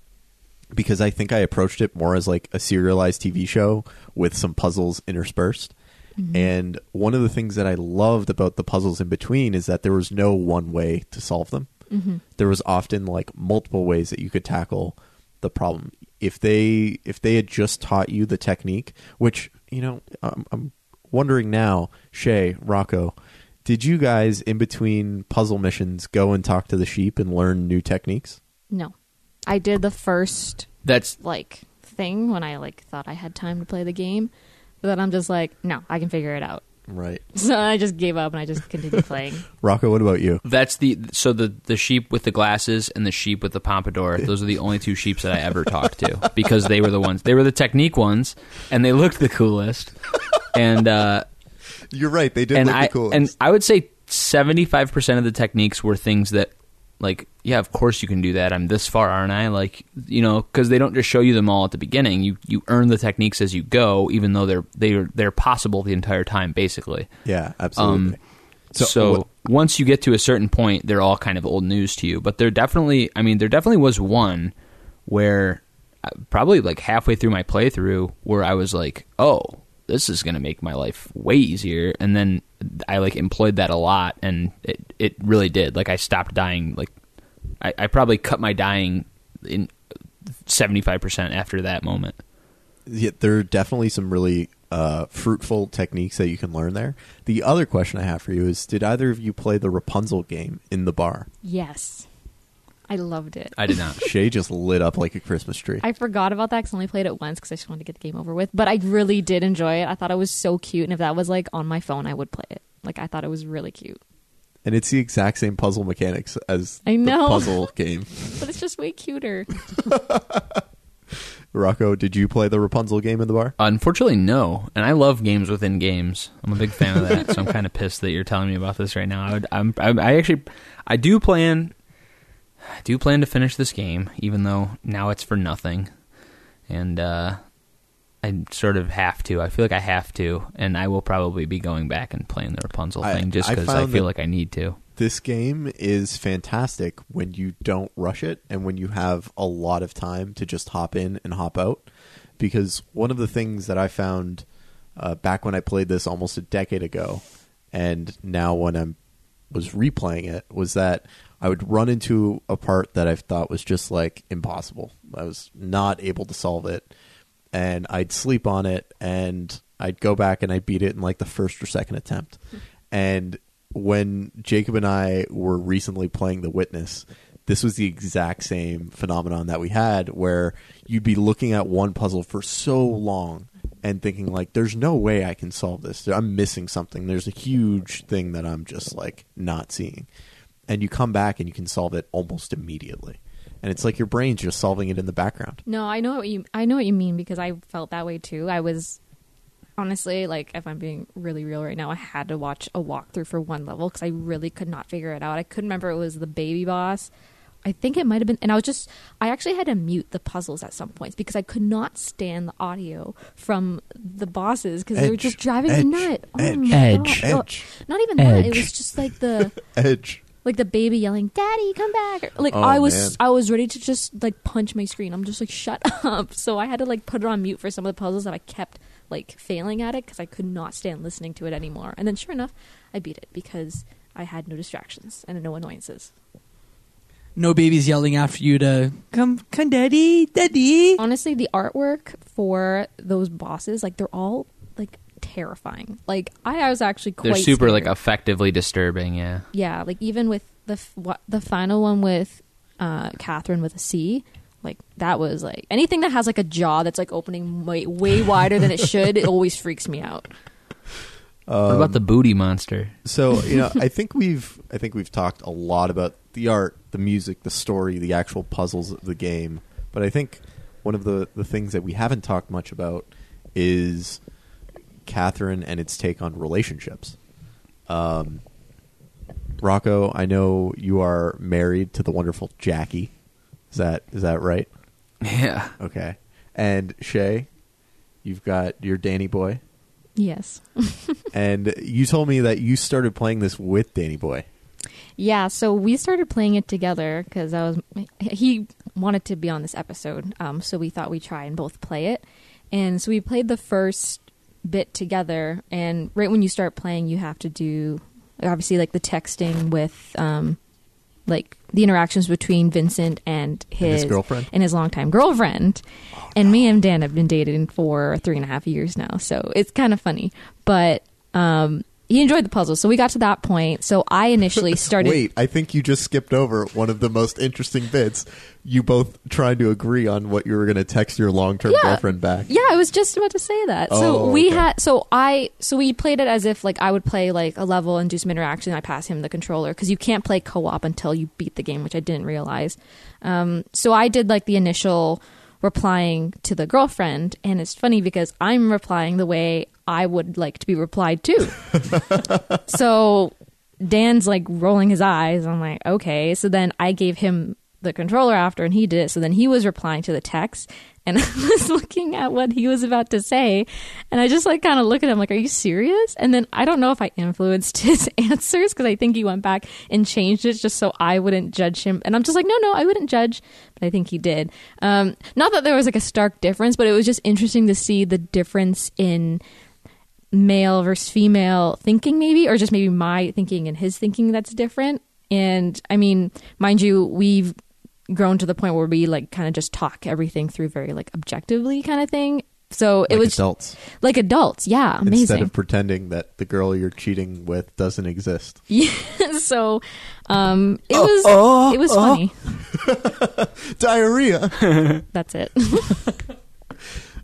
because I think I approached it more as like a serialized TV show with some puzzles interspersed. Mm-hmm. And one of the things that I loved about the puzzles in between is that there was no one way to solve them. Mm-hmm. There was often like multiple ways that you could tackle the problem. If they if they had just taught you the technique, which you know, I'm, I'm wondering now, Shay, Rocco, did you guys in between puzzle missions go and talk to the sheep and learn new techniques? No, I did the first That's like thing when I like thought I had time to play the game, but then I'm just like, no, I can figure it out. Right. So I just gave up and I just continued playing. Rocco, what about you? that's the so the the sheep with the glasses and the sheep with the pompadour. Those are the only two sheeps that I ever talked to because they were the ones. They were the technique ones, and they looked the coolest. And uh, You're right. They did and look I the coolest. and I would say seventy five percent of the techniques were things that, like, yeah, of course you can do that. I'm this far, aren't I? Like, you know, because they don't just show you them all at the beginning. You you earn the techniques as you go, even though they're they're they're possible the entire time, basically. yeah, absolutely. Um, So, what- once you get to a certain point, they're all kind of old news to you. But there definitely, I mean, there definitely was one where uh, probably like halfway through my playthrough where I was like, oh, this is going to make my life way easier. And then I like employed that a lot and it, it really did. Like I stopped dying. Like I, I probably cut my dying in 75% after that moment. yeah, there are definitely some really uh, fruitful techniques that you can learn there. The other question I have for you is: Did either of you play the Rapunzel game in the bar? yes, I loved it. I did not. Shay just lit up like a Christmas tree. I forgot about that because I only played it once because I just wanted to get the game over with. But I really did enjoy it. I thought it was so cute, and if that was like on my phone, I would play it. Like I thought it was really cute. and it's the exact same puzzle mechanics as I the know. puzzle game. But it's just way cuter. Rocco, did you play the Rapunzel game in the bar? Unfortunately, no. And I love games within games. I'm a big fan of that. so I'm kind of pissed that you're telling me about this right now. I, would, I'm, I'm, I actually, I do plan, I do plan to finish this game, even though now it's for nothing. And uh, I I sort of have to. I feel like I have to, and I will probably be going back and playing the Rapunzel I- thing just because I, found feel like I need to. this game is fantastic when you don't rush it and when you have a lot of time to just hop in and hop out. Because one of the things that I found uh, back when I played this almost a decade ago, and now when I'm was replaying it, was that I would run into a part that I thought was just like impossible. I was not able to solve it, and I'd sleep on it, and I'd go back and I'd beat it in like the first or second attempt. Hmm. And when Jacob and I were recently playing The Witness, this was the exact same phenomenon that we had where you'd be looking at one puzzle for so long and thinking like there's no way I can solve this. I'm missing something. There's a huge thing that I'm just like not seeing. And you come back and you can solve it almost immediately. And it's like your brain's just solving it in the background. No, I know what you I know what you mean because I felt that way too. I was honestly like if I'm being really real right now, I had to watch a walkthrough for one level because I really could not figure it out. I couldn't remember it was the baby boss. I think it might have been, and I was just I actually had to mute the puzzles at some points because I could not stand the audio from the bosses because they were just driving edge, me nuts. Oh edge, edge, Oh, edge. not even that. It was just like the Edge. Like the baby yelling, "Daddy, come back!" Or, Like Oh, I was, man. I was ready to just like punch my screen. I'm just like, "Shut up!" So I had to like put it on mute for some of the puzzles that I kept like failing at it because I could not stand listening to it anymore. And then, sure enough, I beat it because I had no distractions and no annoyances. No babies yelling after you to come, come, daddy, daddy. Honestly, the artwork for those bosses, like they're all like terrifying. Like I, I was actually quite They're super like effectively disturbing. Yeah. yeah, like even with the f- what, the final one with uh, Catherine with a C, like that was like anything that has like a jaw that's like opening way, way wider than it should. It always freaks me out. what Um, about the booty monster? So you know, I think we've I think we've talked a lot about the art, the music, the story, the actual puzzles of the game. But I think one of the the things that we haven't talked much about is Catherine and its take on relationships. Um, Rocco, I know you are married to the wonderful Jackie. Is that is that right? Yeah. Okay. And Shay, you've got your Danny boy. Yes. And you told me that you started playing this with Danny Boy. Yeah, so we started playing it together because I was he wanted to be on this episode, um, so we thought we'd try and both play it, and so we played the first bit together. And right when you start playing, you have to do obviously like the texting with um, like the interactions between Vincent and his, his girlfriend? and his longtime girlfriend. and me and Dan have been dating for three and a half years now, so it's kind of funny. But um, he enjoyed the puzzle, so we got to that point. So I initially started. Wait, I think you just skipped over one of the most interesting bits. You both trying to agree on what you were going to text your long-term Yeah. girlfriend back. Yeah, I was just about to say that. so Oh, we okay. had so I so we played it as if like I would play like a level and do some interaction. I pass him the controller because you can't play co-op until you beat the game, which I didn't realize. Um, so I did like the initial replying to the girlfriend, and it's funny because I'm replying the way I would like to be replied to. so Dan's like rolling his eyes. I'm like, okay. So then I gave him the controller after, and he did it. So then he was replying to the text, and I was looking at what he was about to say, and I just like kind of look at him like, "Are you serious?" And then I don't know if I influenced his answers because I think he went back and changed it just so I wouldn't judge him. And I'm just like, "No, no, I wouldn't judge," but I think he did. Um, not that there was like a stark difference, but it was just interesting to see the difference in male versus female thinking maybe or just maybe my thinking and his thinking that's different and i mean mind you we've grown to the point where we like kind of just talk everything through very like objectively kind of thing so it Like was adults. like adults yeah Instead of pretending that the girl you're cheating with doesn't exist. yeah so um it Oh, was oh, it was oh. funny Diarrhea. that's it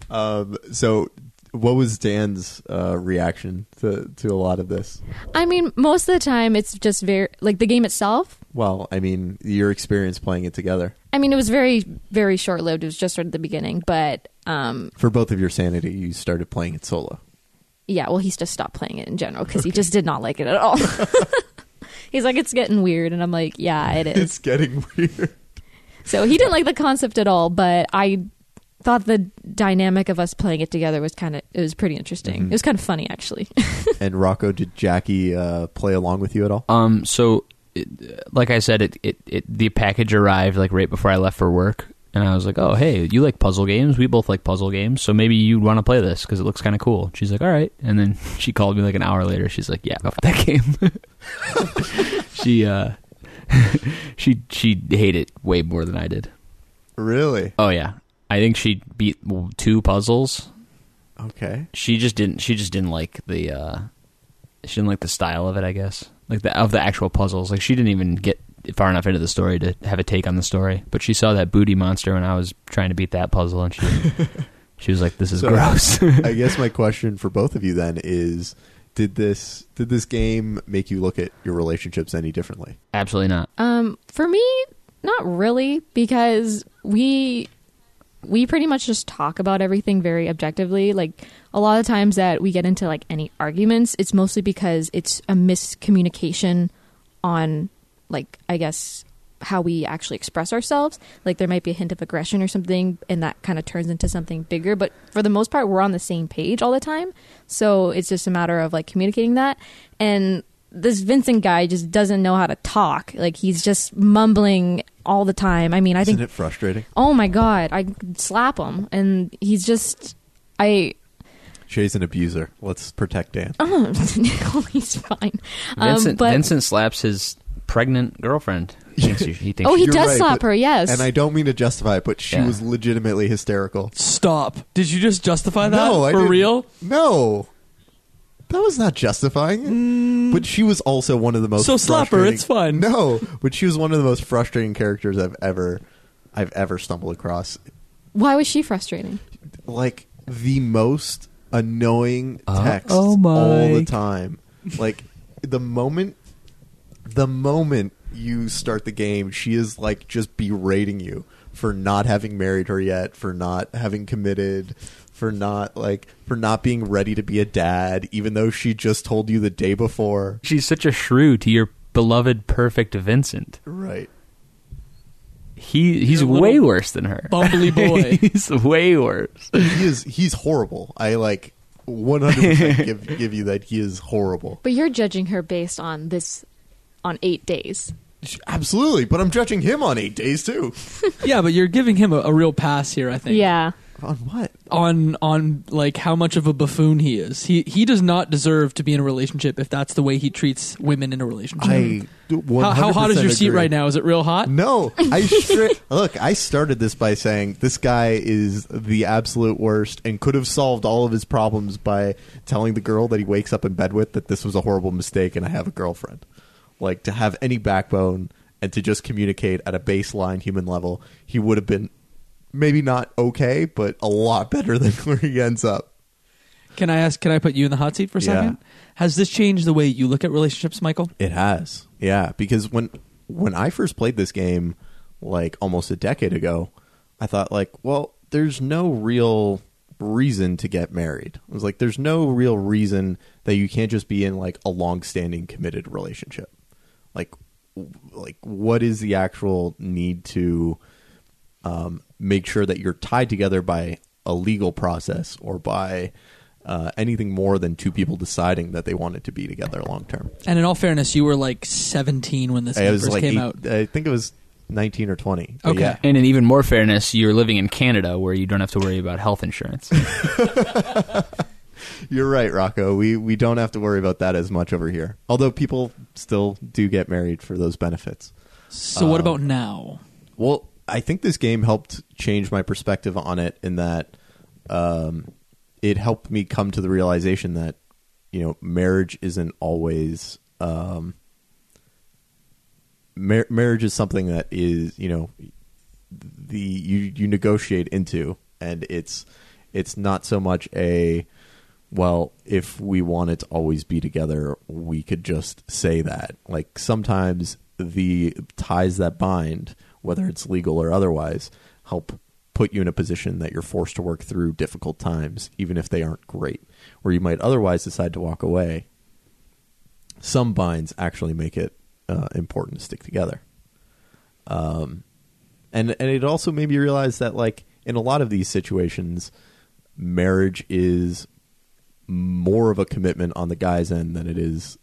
um, so, what was Dan's uh, reaction to, to a lot of this? i mean most of the time it's just very like the game itself Well, I mean, your experience playing it together. i mean it was very very short lived it was just right at the beginning but um For both of your sanity, you started playing it solo. Yeah, well, he's just stopped playing it in general because he just did not like it at all. he's like, it's getting weird, and I'm like, yeah, it is. It's getting weird. so he didn't like the concept at all, but I thought the dynamic of us playing it together was kind of it was pretty interesting. Mhm. It was kind of funny actually. And Rocco, did Jackie uh, play along with you at all? Um, so, it, like I said, it, it, it the package arrived like right before I left for work, and I was like, "Oh, hey, you like puzzle games? We both like puzzle games, so maybe you'd want to play this because it looks kind of cool." She's like, "All right," and then she called me like an hour later. She's like, "Yeah, off that game." she uh, she she hated way more than I did. Really? Oh yeah, I think she beat two puzzles. Okay. She just didn't. She just didn't like the. uh She didn't like the style of it. I guess like the of the actual puzzles. Like she didn't even get far enough into the story to have a take on the story. But she saw that booty monster when I was trying to beat that puzzle, and she she was like, "This is So- gross." I guess my question for both of you then is: Did this did this game make you look at your relationships any differently? Absolutely not. Um, for me, not really, because we we pretty much just talk about everything very objectively. Like a lot of times that we get into like any arguments, it's mostly because it's a miscommunication on like I guess how we actually express ourselves. Like there might be a hint of aggression or something and that kind of turns into something bigger, but for the most part we're on the same page all the time. So it's just a matter of like communicating that and this Vincent guy just doesn't know how to talk. Like he's just mumbling all the time. I mean, I Isn't think it frustrating? oh my god, I slap him and he's just I Shay's an abuser. Let's protect Dan. oh, he's fine. Um, Vincent but Vincent slaps his pregnant girlfriend. He thinks, he, he thinks oh, he does right, slap but- her. Yes. And I don't mean to justify it, but she Yeah. was legitimately hysterical. Stop. Did you just justify that no, I for didn't. real? No, that was not justifying it. But she was also one of the most. So slapper. it's fine. No, but she was one of the most frustrating characters I've ever, I've ever stumbled across. Why was she frustrating? Like the most annoying Uh, oh, all the time. Like the moment, the moment you start the game, she is like just berating you for not having married her yet, for not having committed, for not like for not being ready to be a dad, even though she just told you the day before. she's such a shrew to your beloved perfect Vincent. Right. He he's way worse than her. bumbly boy. he's way worse. He is he's horrible. I like 100% give give you that he is horrible. But you're judging her based on this on eight days. Absolutely, but I'm judging him on 8 days too. yeah, but you're giving him a, a real pass here. I think. Yeah. On what? On on like how much of a buffoon he is. He he does not deserve to be in a relationship if that's the way he treats women in a relationship. I how, how hot is your 100% seat agree. right now? Is it real hot? No, I straight look. I started this by saying this guy is the absolute worst and could have solved all of his problems by telling the girl that he wakes up in bed with that this was a horrible mistake and I have a girlfriend. Like to have any backbone and to just communicate at a baseline human level, he would have been maybe not okay, but a lot better than where he ends up. Can I ask? Can I put you in the hot seat for a Yeah. second? Has this changed the way you look at relationships, Michael? It has. Yeah, because when when I first played this game like almost a decade ago, I thought like, well, there's no real reason to get married. I was like there's no real reason that you can't just be in like a long-standing committed relationship. Like w- like what is the actual need to um, make sure that you're tied together by a legal process or by uh, anything more than two people deciding that they wanted to be together long term. And in all fairness, you were like 17 when this I was first like, came eight- out. I think it was nineteen or twenty. Okay. yeah. And in even more fairness, you're living in Canada where you don't have to worry about health insurance. you're right, Rocco. We we don't have to worry about that as much over here. Although people still do get married for those benefits. So what Um, about now? Well, I think this game helped change my perspective on it in that um, it helped me come to the realization that you know marriage isn't always um, mar- marriage is something that is you know the you you negotiate into. And it's it's not so much a well if we wanted to always be together we could just say that. Like sometimes the ties that bind whether it's legal or otherwise help put you in a position that you're forced to work through difficult times even if they aren't great. Where you might otherwise decide to walk away. Some binds actually make it uh, important to stick together. Um, and and it also made me realize that like in a lot of these situations, marriage is more of a commitment on the guy's end than it is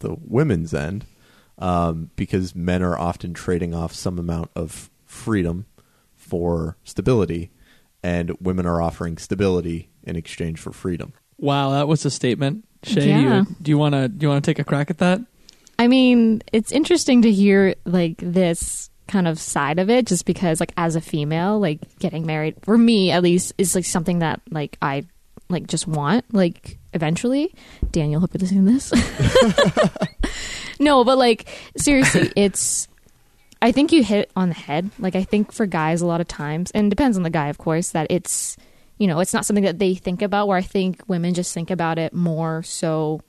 the women's end, um, because men are often trading off some amount of freedom for stability, and women are offering stability in exchange for freedom. Wow, that was a statement. Shay, Yeah. you, do you want to do you want to take a crack at that? I mean, it's interesting to hear like this kind of side of it just because like as a female, like getting married for me at least is like something that like I like just want like eventually. Daniel, hope you're listening to this. no, but like seriously, it's I think you hit on the head. Like I think for guys a lot of times and depends on the guy of course that it's you know, it's not something that they think about where I think women just think about it more so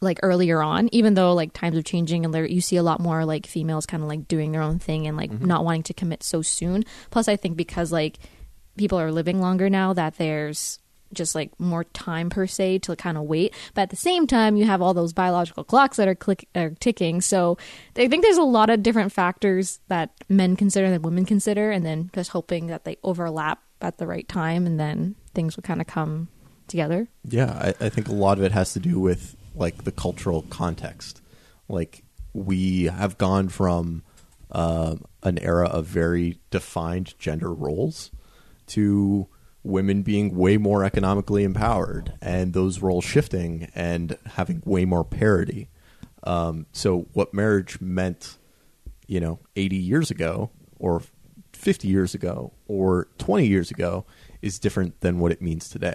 like earlier on even though like times are changing and there you see a lot more like females kind of like doing their own thing and like mm-hmm. not wanting to commit so soon plus i think because like people are living longer now that there's just like more time per se to kind of wait. But at the same time you have all those biological clocks that are click are ticking. So i think there's a lot of different factors that men consider that women consider and then just hoping that they overlap at the right time and then things will kind of come together. Yeah, I, I think a lot of it has to do with like the cultural context. Like we have gone from uh, an era of very defined gender roles to women being way more economically empowered, and those roles shifting and having way more parity. Um, so, what marriage meant, you know, 80 years ago, or 50 years ago, or 20 years ago, is different than what it means today.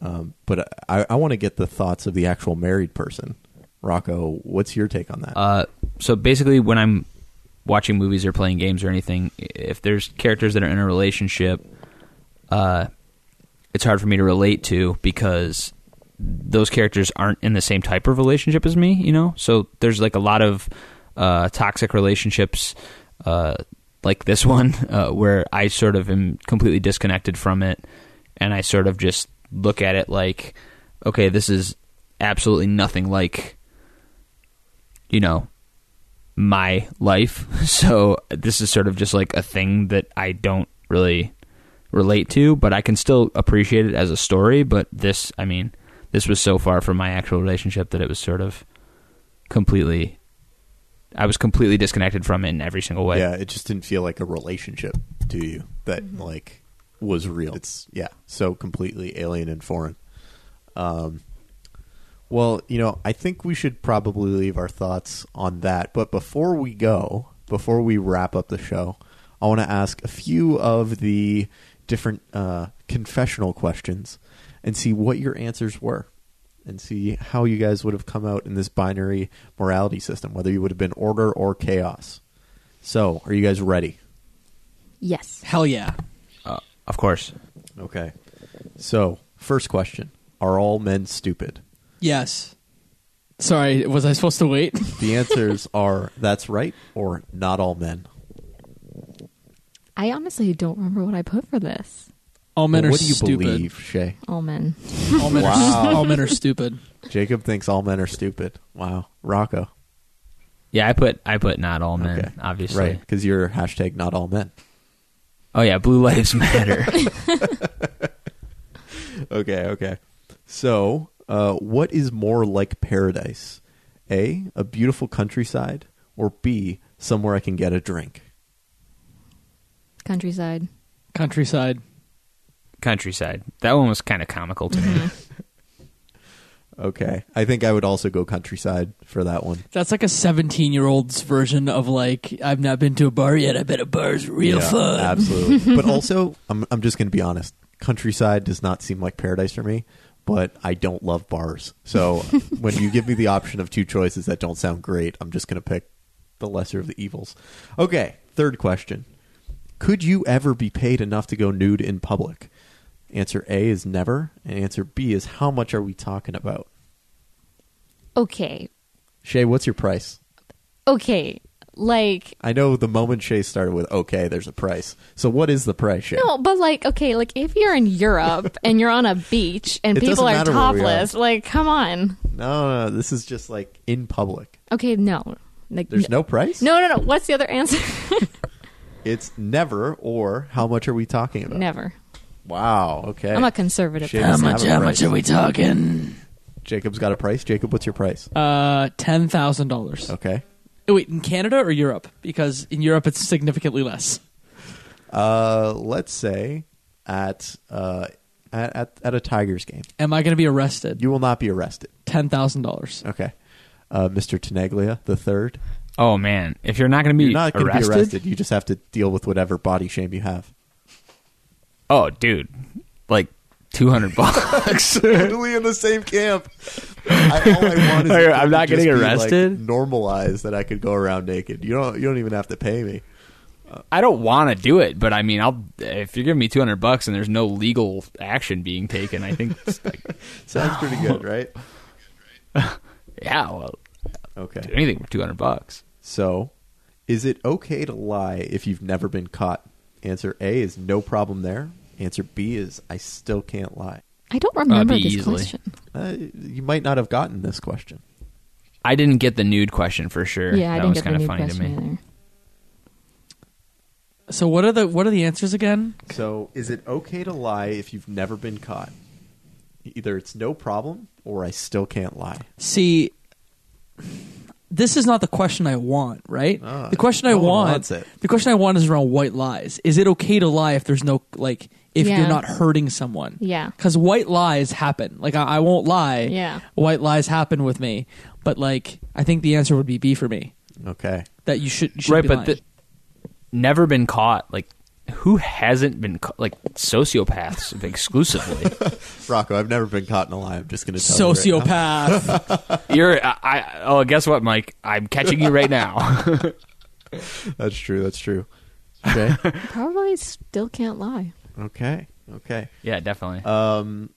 Um, but I, I want to get the thoughts of the actual married person. Rocco, what's your take on that? Uh, so basically, when I'm watching movies or playing games or anything, if there's characters that are in a relationship, uh, it's hard for me to relate to because those characters aren't in the same type of relationship as me. You know, so there's like a lot of uh, toxic relationships. Uh, like this one, uh, where I sort of am completely disconnected from it, and I sort of just look at it like, okay, this is absolutely nothing like you know my life so this is sort of just like a thing that i don't really relate to but i can still appreciate it as a story but this i mean this was so far from my actual relationship that it was sort of completely i was completely disconnected from it in every single way yeah, it just didn't feel like a relationship to you that like was real. It's yeah, so completely alien and foreign. Um, well, you know, I think we should probably leave our thoughts on that. But before we go, before we wrap up the show, I want to ask a few of the different uh, confessional questions and see what your answers were and see how you guys would have come out in this binary morality system, whether you would have been order or chaos. So, are you guys ready? yes Hell yeah. uh, of course Okay. So, first question Are all men stupid? Yes. Sorry, was I supposed to wait? The answers are that's right or not all men. I honestly don't remember what I put for this. All men Well, are what do you stupid. believe, Shay? All men. All men, Wow. are, all men are stupid. Jacob thinks all men are stupid. Wow. Rocco. yeah i put i put not all men Okay. obviously Right. Because you're hashtag not all men. oh yeah blue lives matter Okay, okay. So, uh, what is more like paradise? A, a beautiful countryside, or B, somewhere I can get a drink? Countryside. Countryside. countryside that one was kind of comical to me uh-huh. Okay. I think I would also go countryside for that one. That's like a 17 year old's version of like, I've not been to a bar yet. I bet a bar's real Yeah, fun. Absolutely. but also, I'm I'm just going to be honest. Countryside does not seem like paradise for me, but I don't love bars. So when you give me the option of two choices that don't sound great, I'm just going to pick the lesser of the evils. Okay, third question. Could you ever be paid enough to go nude in public? Answer A is never, and answer B is how much are we talking about? Okay. Shay, what's your price? Okay. Like I know the moment Shay started with okay, there's a price. So what is the price, Shay? no, but like okay, like if you're in Europe and you're on a beach and It people doesn't are matter where we are. topless, like come on. No, no, this is just like in public. Okay, no. Like There's no price? No, no, no. What's the other answer? It's never or how much are we talking about? Never. Wow. Okay. I'm a conservative. Shit. How Doesn't much? How much are we talking? Jacob's got a price. Jacob, what's your price? Uh, ten thousand dollars. Okay. Oh, wait, in Canada or Europe? Because in Europe it's significantly less. Uh, let's say at uh at at, at a Tigers game, Am I going to be arrested? you will not be arrested. Ten thousand dollars. Okay. Uh, Mr. Tenaglia, the third. Oh man, if you're not going to be You're not going to arrested, be arrested. You just have to deal with whatever body shame you have. oh dude, like two hundred bucks. totally in the same camp. I, all I want is Are- it I'm not getting be, like, arrested? normalized that I could go around naked. You don't. You don't even have to pay me. I don't want to do it, but I mean, I'll if you're giving me two hundred bucks and there's no legal action being taken, I think, it's like, Sounds pretty good, right? yeah, well, do Okay. anything for two hundred bucks. So, is it okay to lie if you've never been caught? Answer A is no problem there. Answer B is I still can't lie. I don't remember be this easily. question. Uh, you might not have gotten this question. I didn't get the nude question for sure. Yeah, I that didn't was get the kind of new funny to question me. either. So what are the what are the answers again? So, is it okay to lie if you've never been caught? Either it's no problem or I still can't lie. See, this is not the question I want, right? Ah, the question I no one want, it. the question I want is around white lies. Is it okay to lie if there's no like if Yeah. you're not hurting someone? Yeah. Because white lies happen. Like I, I won't lie. Yeah. white lies happen with me. But like I think the answer would be B for me. Okay. That you should, you should Right, be but lying. the, never been caught. Like, who hasn't been caught? Like sociopaths exclusively. Rocco, I've never been caught in a lie. I'm just going to tell you. right sociopath. You're. I, I. Oh, guess what, Mike? I'm catching you right now. That's true. That's true. Okay. Probably still can't lie. okay. Okay. yeah, definitely. Um,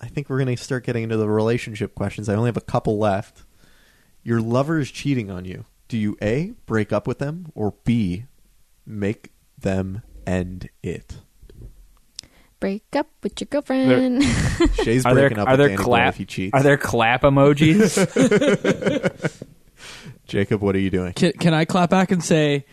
I think we're going to start getting into the relationship questions. I only have a couple left. Your lover is cheating on you. Do you A, break up with them, or B, make them end it? Break up with your girlfriend. Shay's are there breaking up are with there Danny Boy clap if he cheats. are there clap emojis? Jacob, what are you doing? can, can I clap back and say,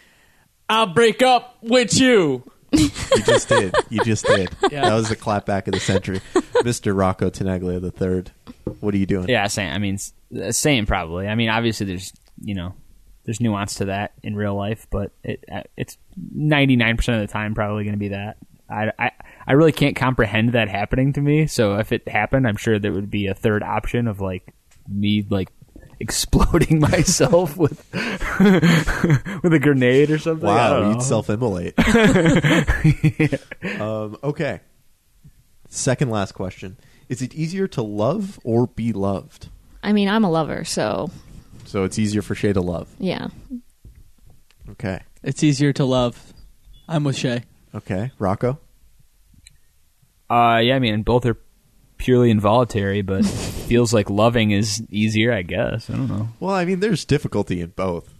"I'll break up with you"? You just did. You just did. Yeah. That was the clap back of the century. Mr. Rocco Tenaglia the third. What are you doing? yeah, same. I mean, s- uh, same probably. I mean, obviously, there's you know, there's nuance to that in real life, but it uh, it's 99 percent of the time probably going to be that. I, I I really can't comprehend that happening to me. So if it happened, I'm sure there would be a third option of like me like exploding myself with with a grenade or something. Wow, you'd self-immolate. um, okay. Second last question: Is it easier to love or be loved? I mean, I'm a lover, so So it's easier for Shay to love. yeah. Okay. It's easier to love. I'm with Shay. Okay. Rocco. Uh, yeah, I mean, both are purely involuntary, but feels like loving is easier, I guess. I don't know. Well, I mean, there's difficulty in both.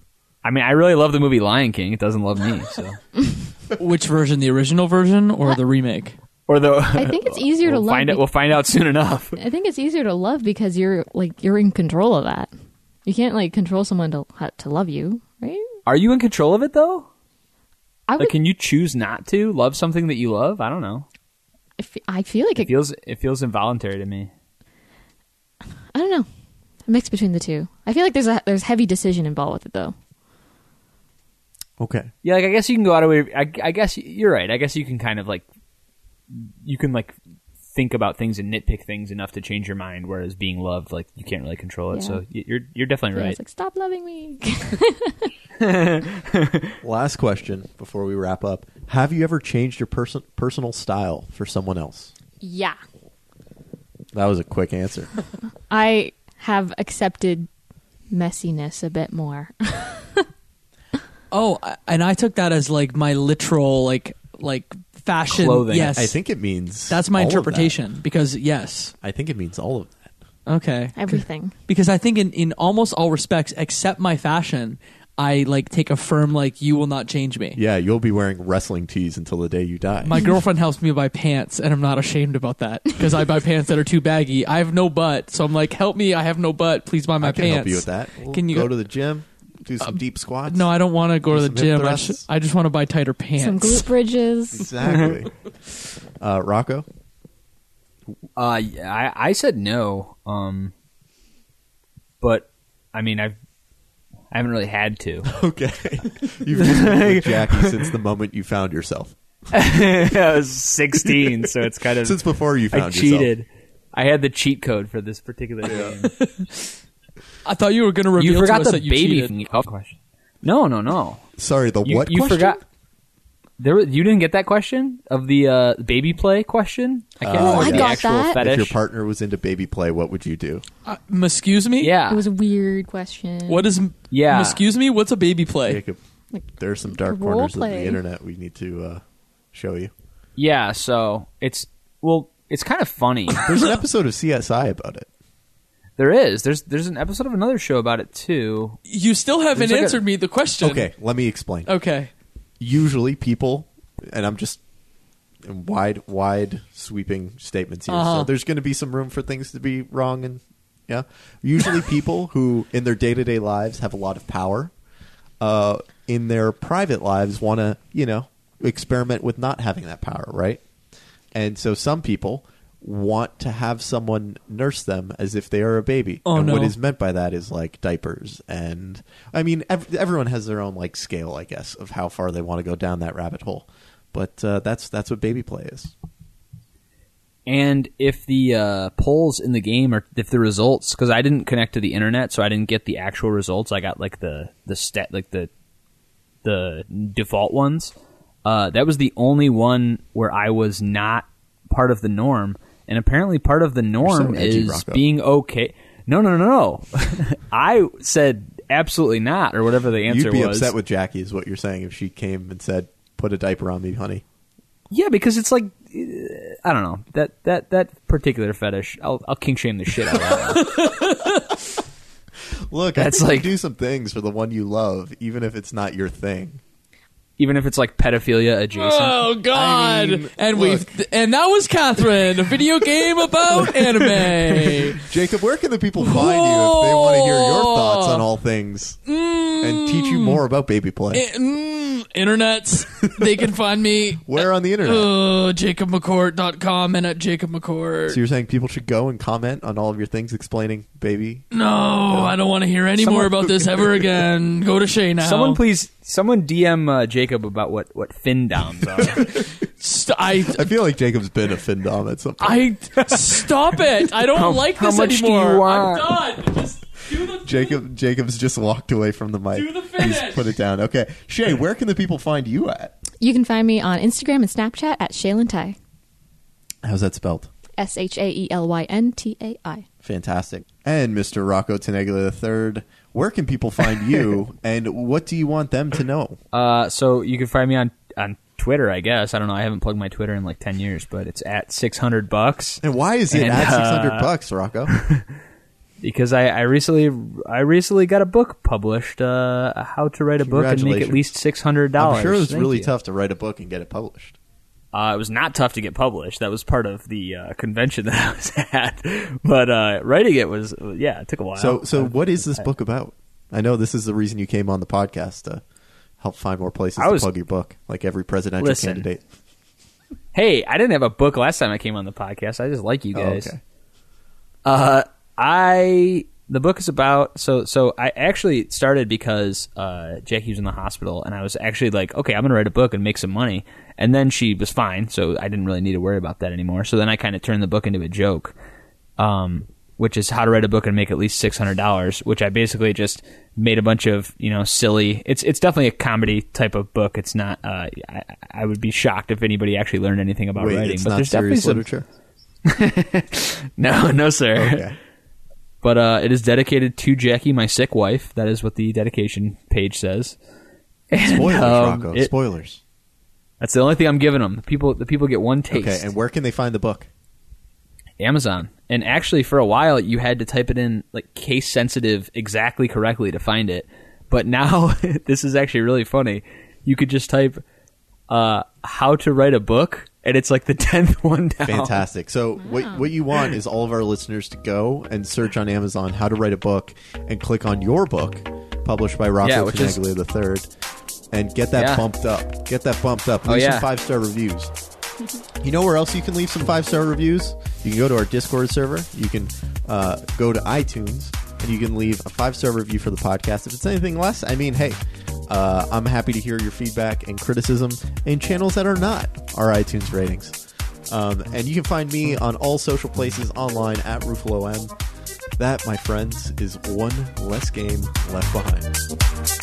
I mean, I really love the movie Lion King. It doesn't love me, so. Which version? The original version or the remake? Or the I think it's easier we'll to love. find out. We'll find out soon enough. I think it's easier to love because you're like you're in control of that. You can't like control someone to to love you, right? Are you in control of it though? I would. Like, can you choose not to love something that you love? I don't know. I fe- I feel like It it, feels it feels involuntary to me. I don't know. A mix between the two. I feel like there's a there's heavy decision involved with it though. Okay. Yeah, like I guess you can go out of way. I, I guess you're right. I guess you can kind of like you can like think about things and nitpick things enough to change your mind. Whereas being loved, like you can't really control it. Yeah. So you're you're definitely Yeah, right. It's like stop loving me. Last question before we wrap up: Have you ever changed your person personal style for someone else? yeah, That was a quick answer. I have accepted messiness a bit more. Oh, and I took that as like my literal like like fashion. Clothing. Yes, I think it means that's my all of that. interpretation. Because yes, I think it means all of that. okay, Everything. because I think in in almost all respects, except my fashion, I like take a firm like you will not change me. Yeah, you'll be wearing wrestling tees until the day you die. My girlfriend helps me buy pants, and I'm not ashamed about that because I buy pants that are too baggy. I have no butt, so I'm like, help me! I have no butt. Please buy my I can pants. help you with that. We'll Can you go go- to the gym? Do some deep squats. No, I don't want to go to the Some hip gym. I, thrusts. sh- I just want to buy tighter pants. Some glute bridges. exactly. uh, Rocco. Uh, I I said no. Um, but I mean I've I haven't really had to. Okay, you've just been with Jackie since the moment you found yourself. I was 16, so it's kind of Since before you found I found cheated. I had the cheat code for this particular game. I thought you were going to reveal You forgot to us the that you baby cheated. thing. Oh, question. No, no, no. Sorry, the You, what? you question? forgot. There, was- you didn't get that question of the uh, baby play question. I can't Oh, remember I the got actual that. fetish. If your partner was into baby play, what would you do? Uh, excuse me? yeah, It was a weird question. What is. yeah. Excuse me? What's a baby play? Jacob, there are some dark role corners of play. the internet we need to uh, show you. Yeah, so it's well, it's kind of funny. There's an episode of CSI about it. There is. There's there's an episode of another show about it too. You still haven't There's like a- answered me the question. Okay, let me explain. Okay. Usually, people, and I'm just in wide, wide sweeping statements here. Uh-huh. So there's going to be some room for things to be wrong, and yeah. Usually, people who in their day to day lives have a lot of power, uh, in their private lives want to, you know, experiment with not having that power, right? And so some people want to have someone nurse them as if they are a baby. Oh, and what no. is meant by that is like diapers and I mean ev- everyone has their own like scale, I guess, of how far they want to go down that rabbit hole. But uh, that's that's what baby play is. And if the uh, polls in the game or if the results because I didn't connect to the internet, so I didn't get the actual results. I got like the the stat like the the default ones. Uh, that was the only one where I was not part of the norm, and apparently part of the norm edgy, is Rocco. being okay. No, no, no, no. I said absolutely not, or whatever the answer You'd be was. upset with Jackie, is what you're saying, if she came and said, "Put a diaper on me, honey." Yeah, because it's like uh, I don't know that that that particular fetish. I'll I'll kink shame the shit out of that. Look, That's I think you like- do some things for the one you love, even if it's not your thing. Even if it's like pedophilia adjacent. Oh God! I mean, and look. we and that was Catherine, a video game about anime. Jacob, where can the people find you if they want to hear your thoughts on all things and teach you more about baby play? Eh, mm, internets, they can find me. Where on the internet? Uh, JacobMcCourt.com and at Jacob McCourt. So you're saying people should go and comment on all of your things explaining baby? No, I don't want to hear any more about this ever again. Go to Shay now. Someone please, someone DM uh, Jacob about what what findoms are. St- I, I feel like Jacob's been a findom at some point. I stop it. I don't How- like how this much do anymore. you want? I'm done. Just do the Jacob Jacob's just walked away from the mic. Do the He's put it down. Okay, Shay, where can the people find you at? You can find me on Instagram and Snapchat at Shaelyn Tai. How's that spelled? S H A E L Y N T A I. Fantastic. And Mr. Rocco Tenaglia III, where can people find you, and what do you want them to know? uh, so you can find me on on Twitter, I guess. I don't know. I haven't plugged my Twitter in like ten years, but it's at six hundred bucks And why is it And, at six hundred uh, bucks, Rocco? because I, I recently I recently got a book published. Uh, how to write a book and make at least six hundred dollars. I'm sure it's really tough to write a book and get it published. Uh, it was not tough to get published. That was part of the uh, convention that I was at. But uh, writing it was, yeah, it took a while. So, so Uh, what is this book about? I know this is the reason you came on the podcast to help find more places I to was- plug your book, like every presidential Listen. candidate. Hey, I didn't have a book last time I came on the podcast. I just like you Oh, guys. okay. Uh, I the book is about so so I actually started because uh, Jackie was in the hospital and I was actually like, okay, I'm gonna write a book and make some money. And then she was fine, so I didn't really need to worry about that anymore. So then I kind of turned the book into a joke, um, which is how to write a book and make at least six hundred dollars. Which I basically just made a bunch of you know silly. It's it's definitely a comedy type of book. It's not. Uh, I, I would be shocked if anybody actually learned anything about Wait, writing. it's but not there's definitely some. literature. No, no, sir. Okay. But uh, it is dedicated to Jackie, my sick wife. That is what the dedication page says. And, Spoilers, um, Rocco. it- Spoilers. That's the only thing I'm giving them. The people, the people get one taste. Okay, and where can they find the book? Amazon. And actually, for a while, you had to type it in like case sensitive exactly correctly to find it. But now, this is actually really funny. You could just type uh, "how to write a book," and it's like the tenth one down. Fantastic. So what what you want is all of our listeners to go and search on Amazon how to write a book and click on your book published by Rocco Yeah, which is- the third, and get that Yeah. bumped up. Get that bumped up. Oh, Leave yeah. some five star reviews. You know where else you can leave some five star reviews? You can go to our Discord server. You can uh, go to iTunes and you can leave a five star review for the podcast. If it's anything less, I mean, hey, uh, I'm happy to hear your feedback and criticism in channels that are not our iTunes ratings. Um, and you can find me on all social places online at RufaloM. That, my friends, is one less game left behind.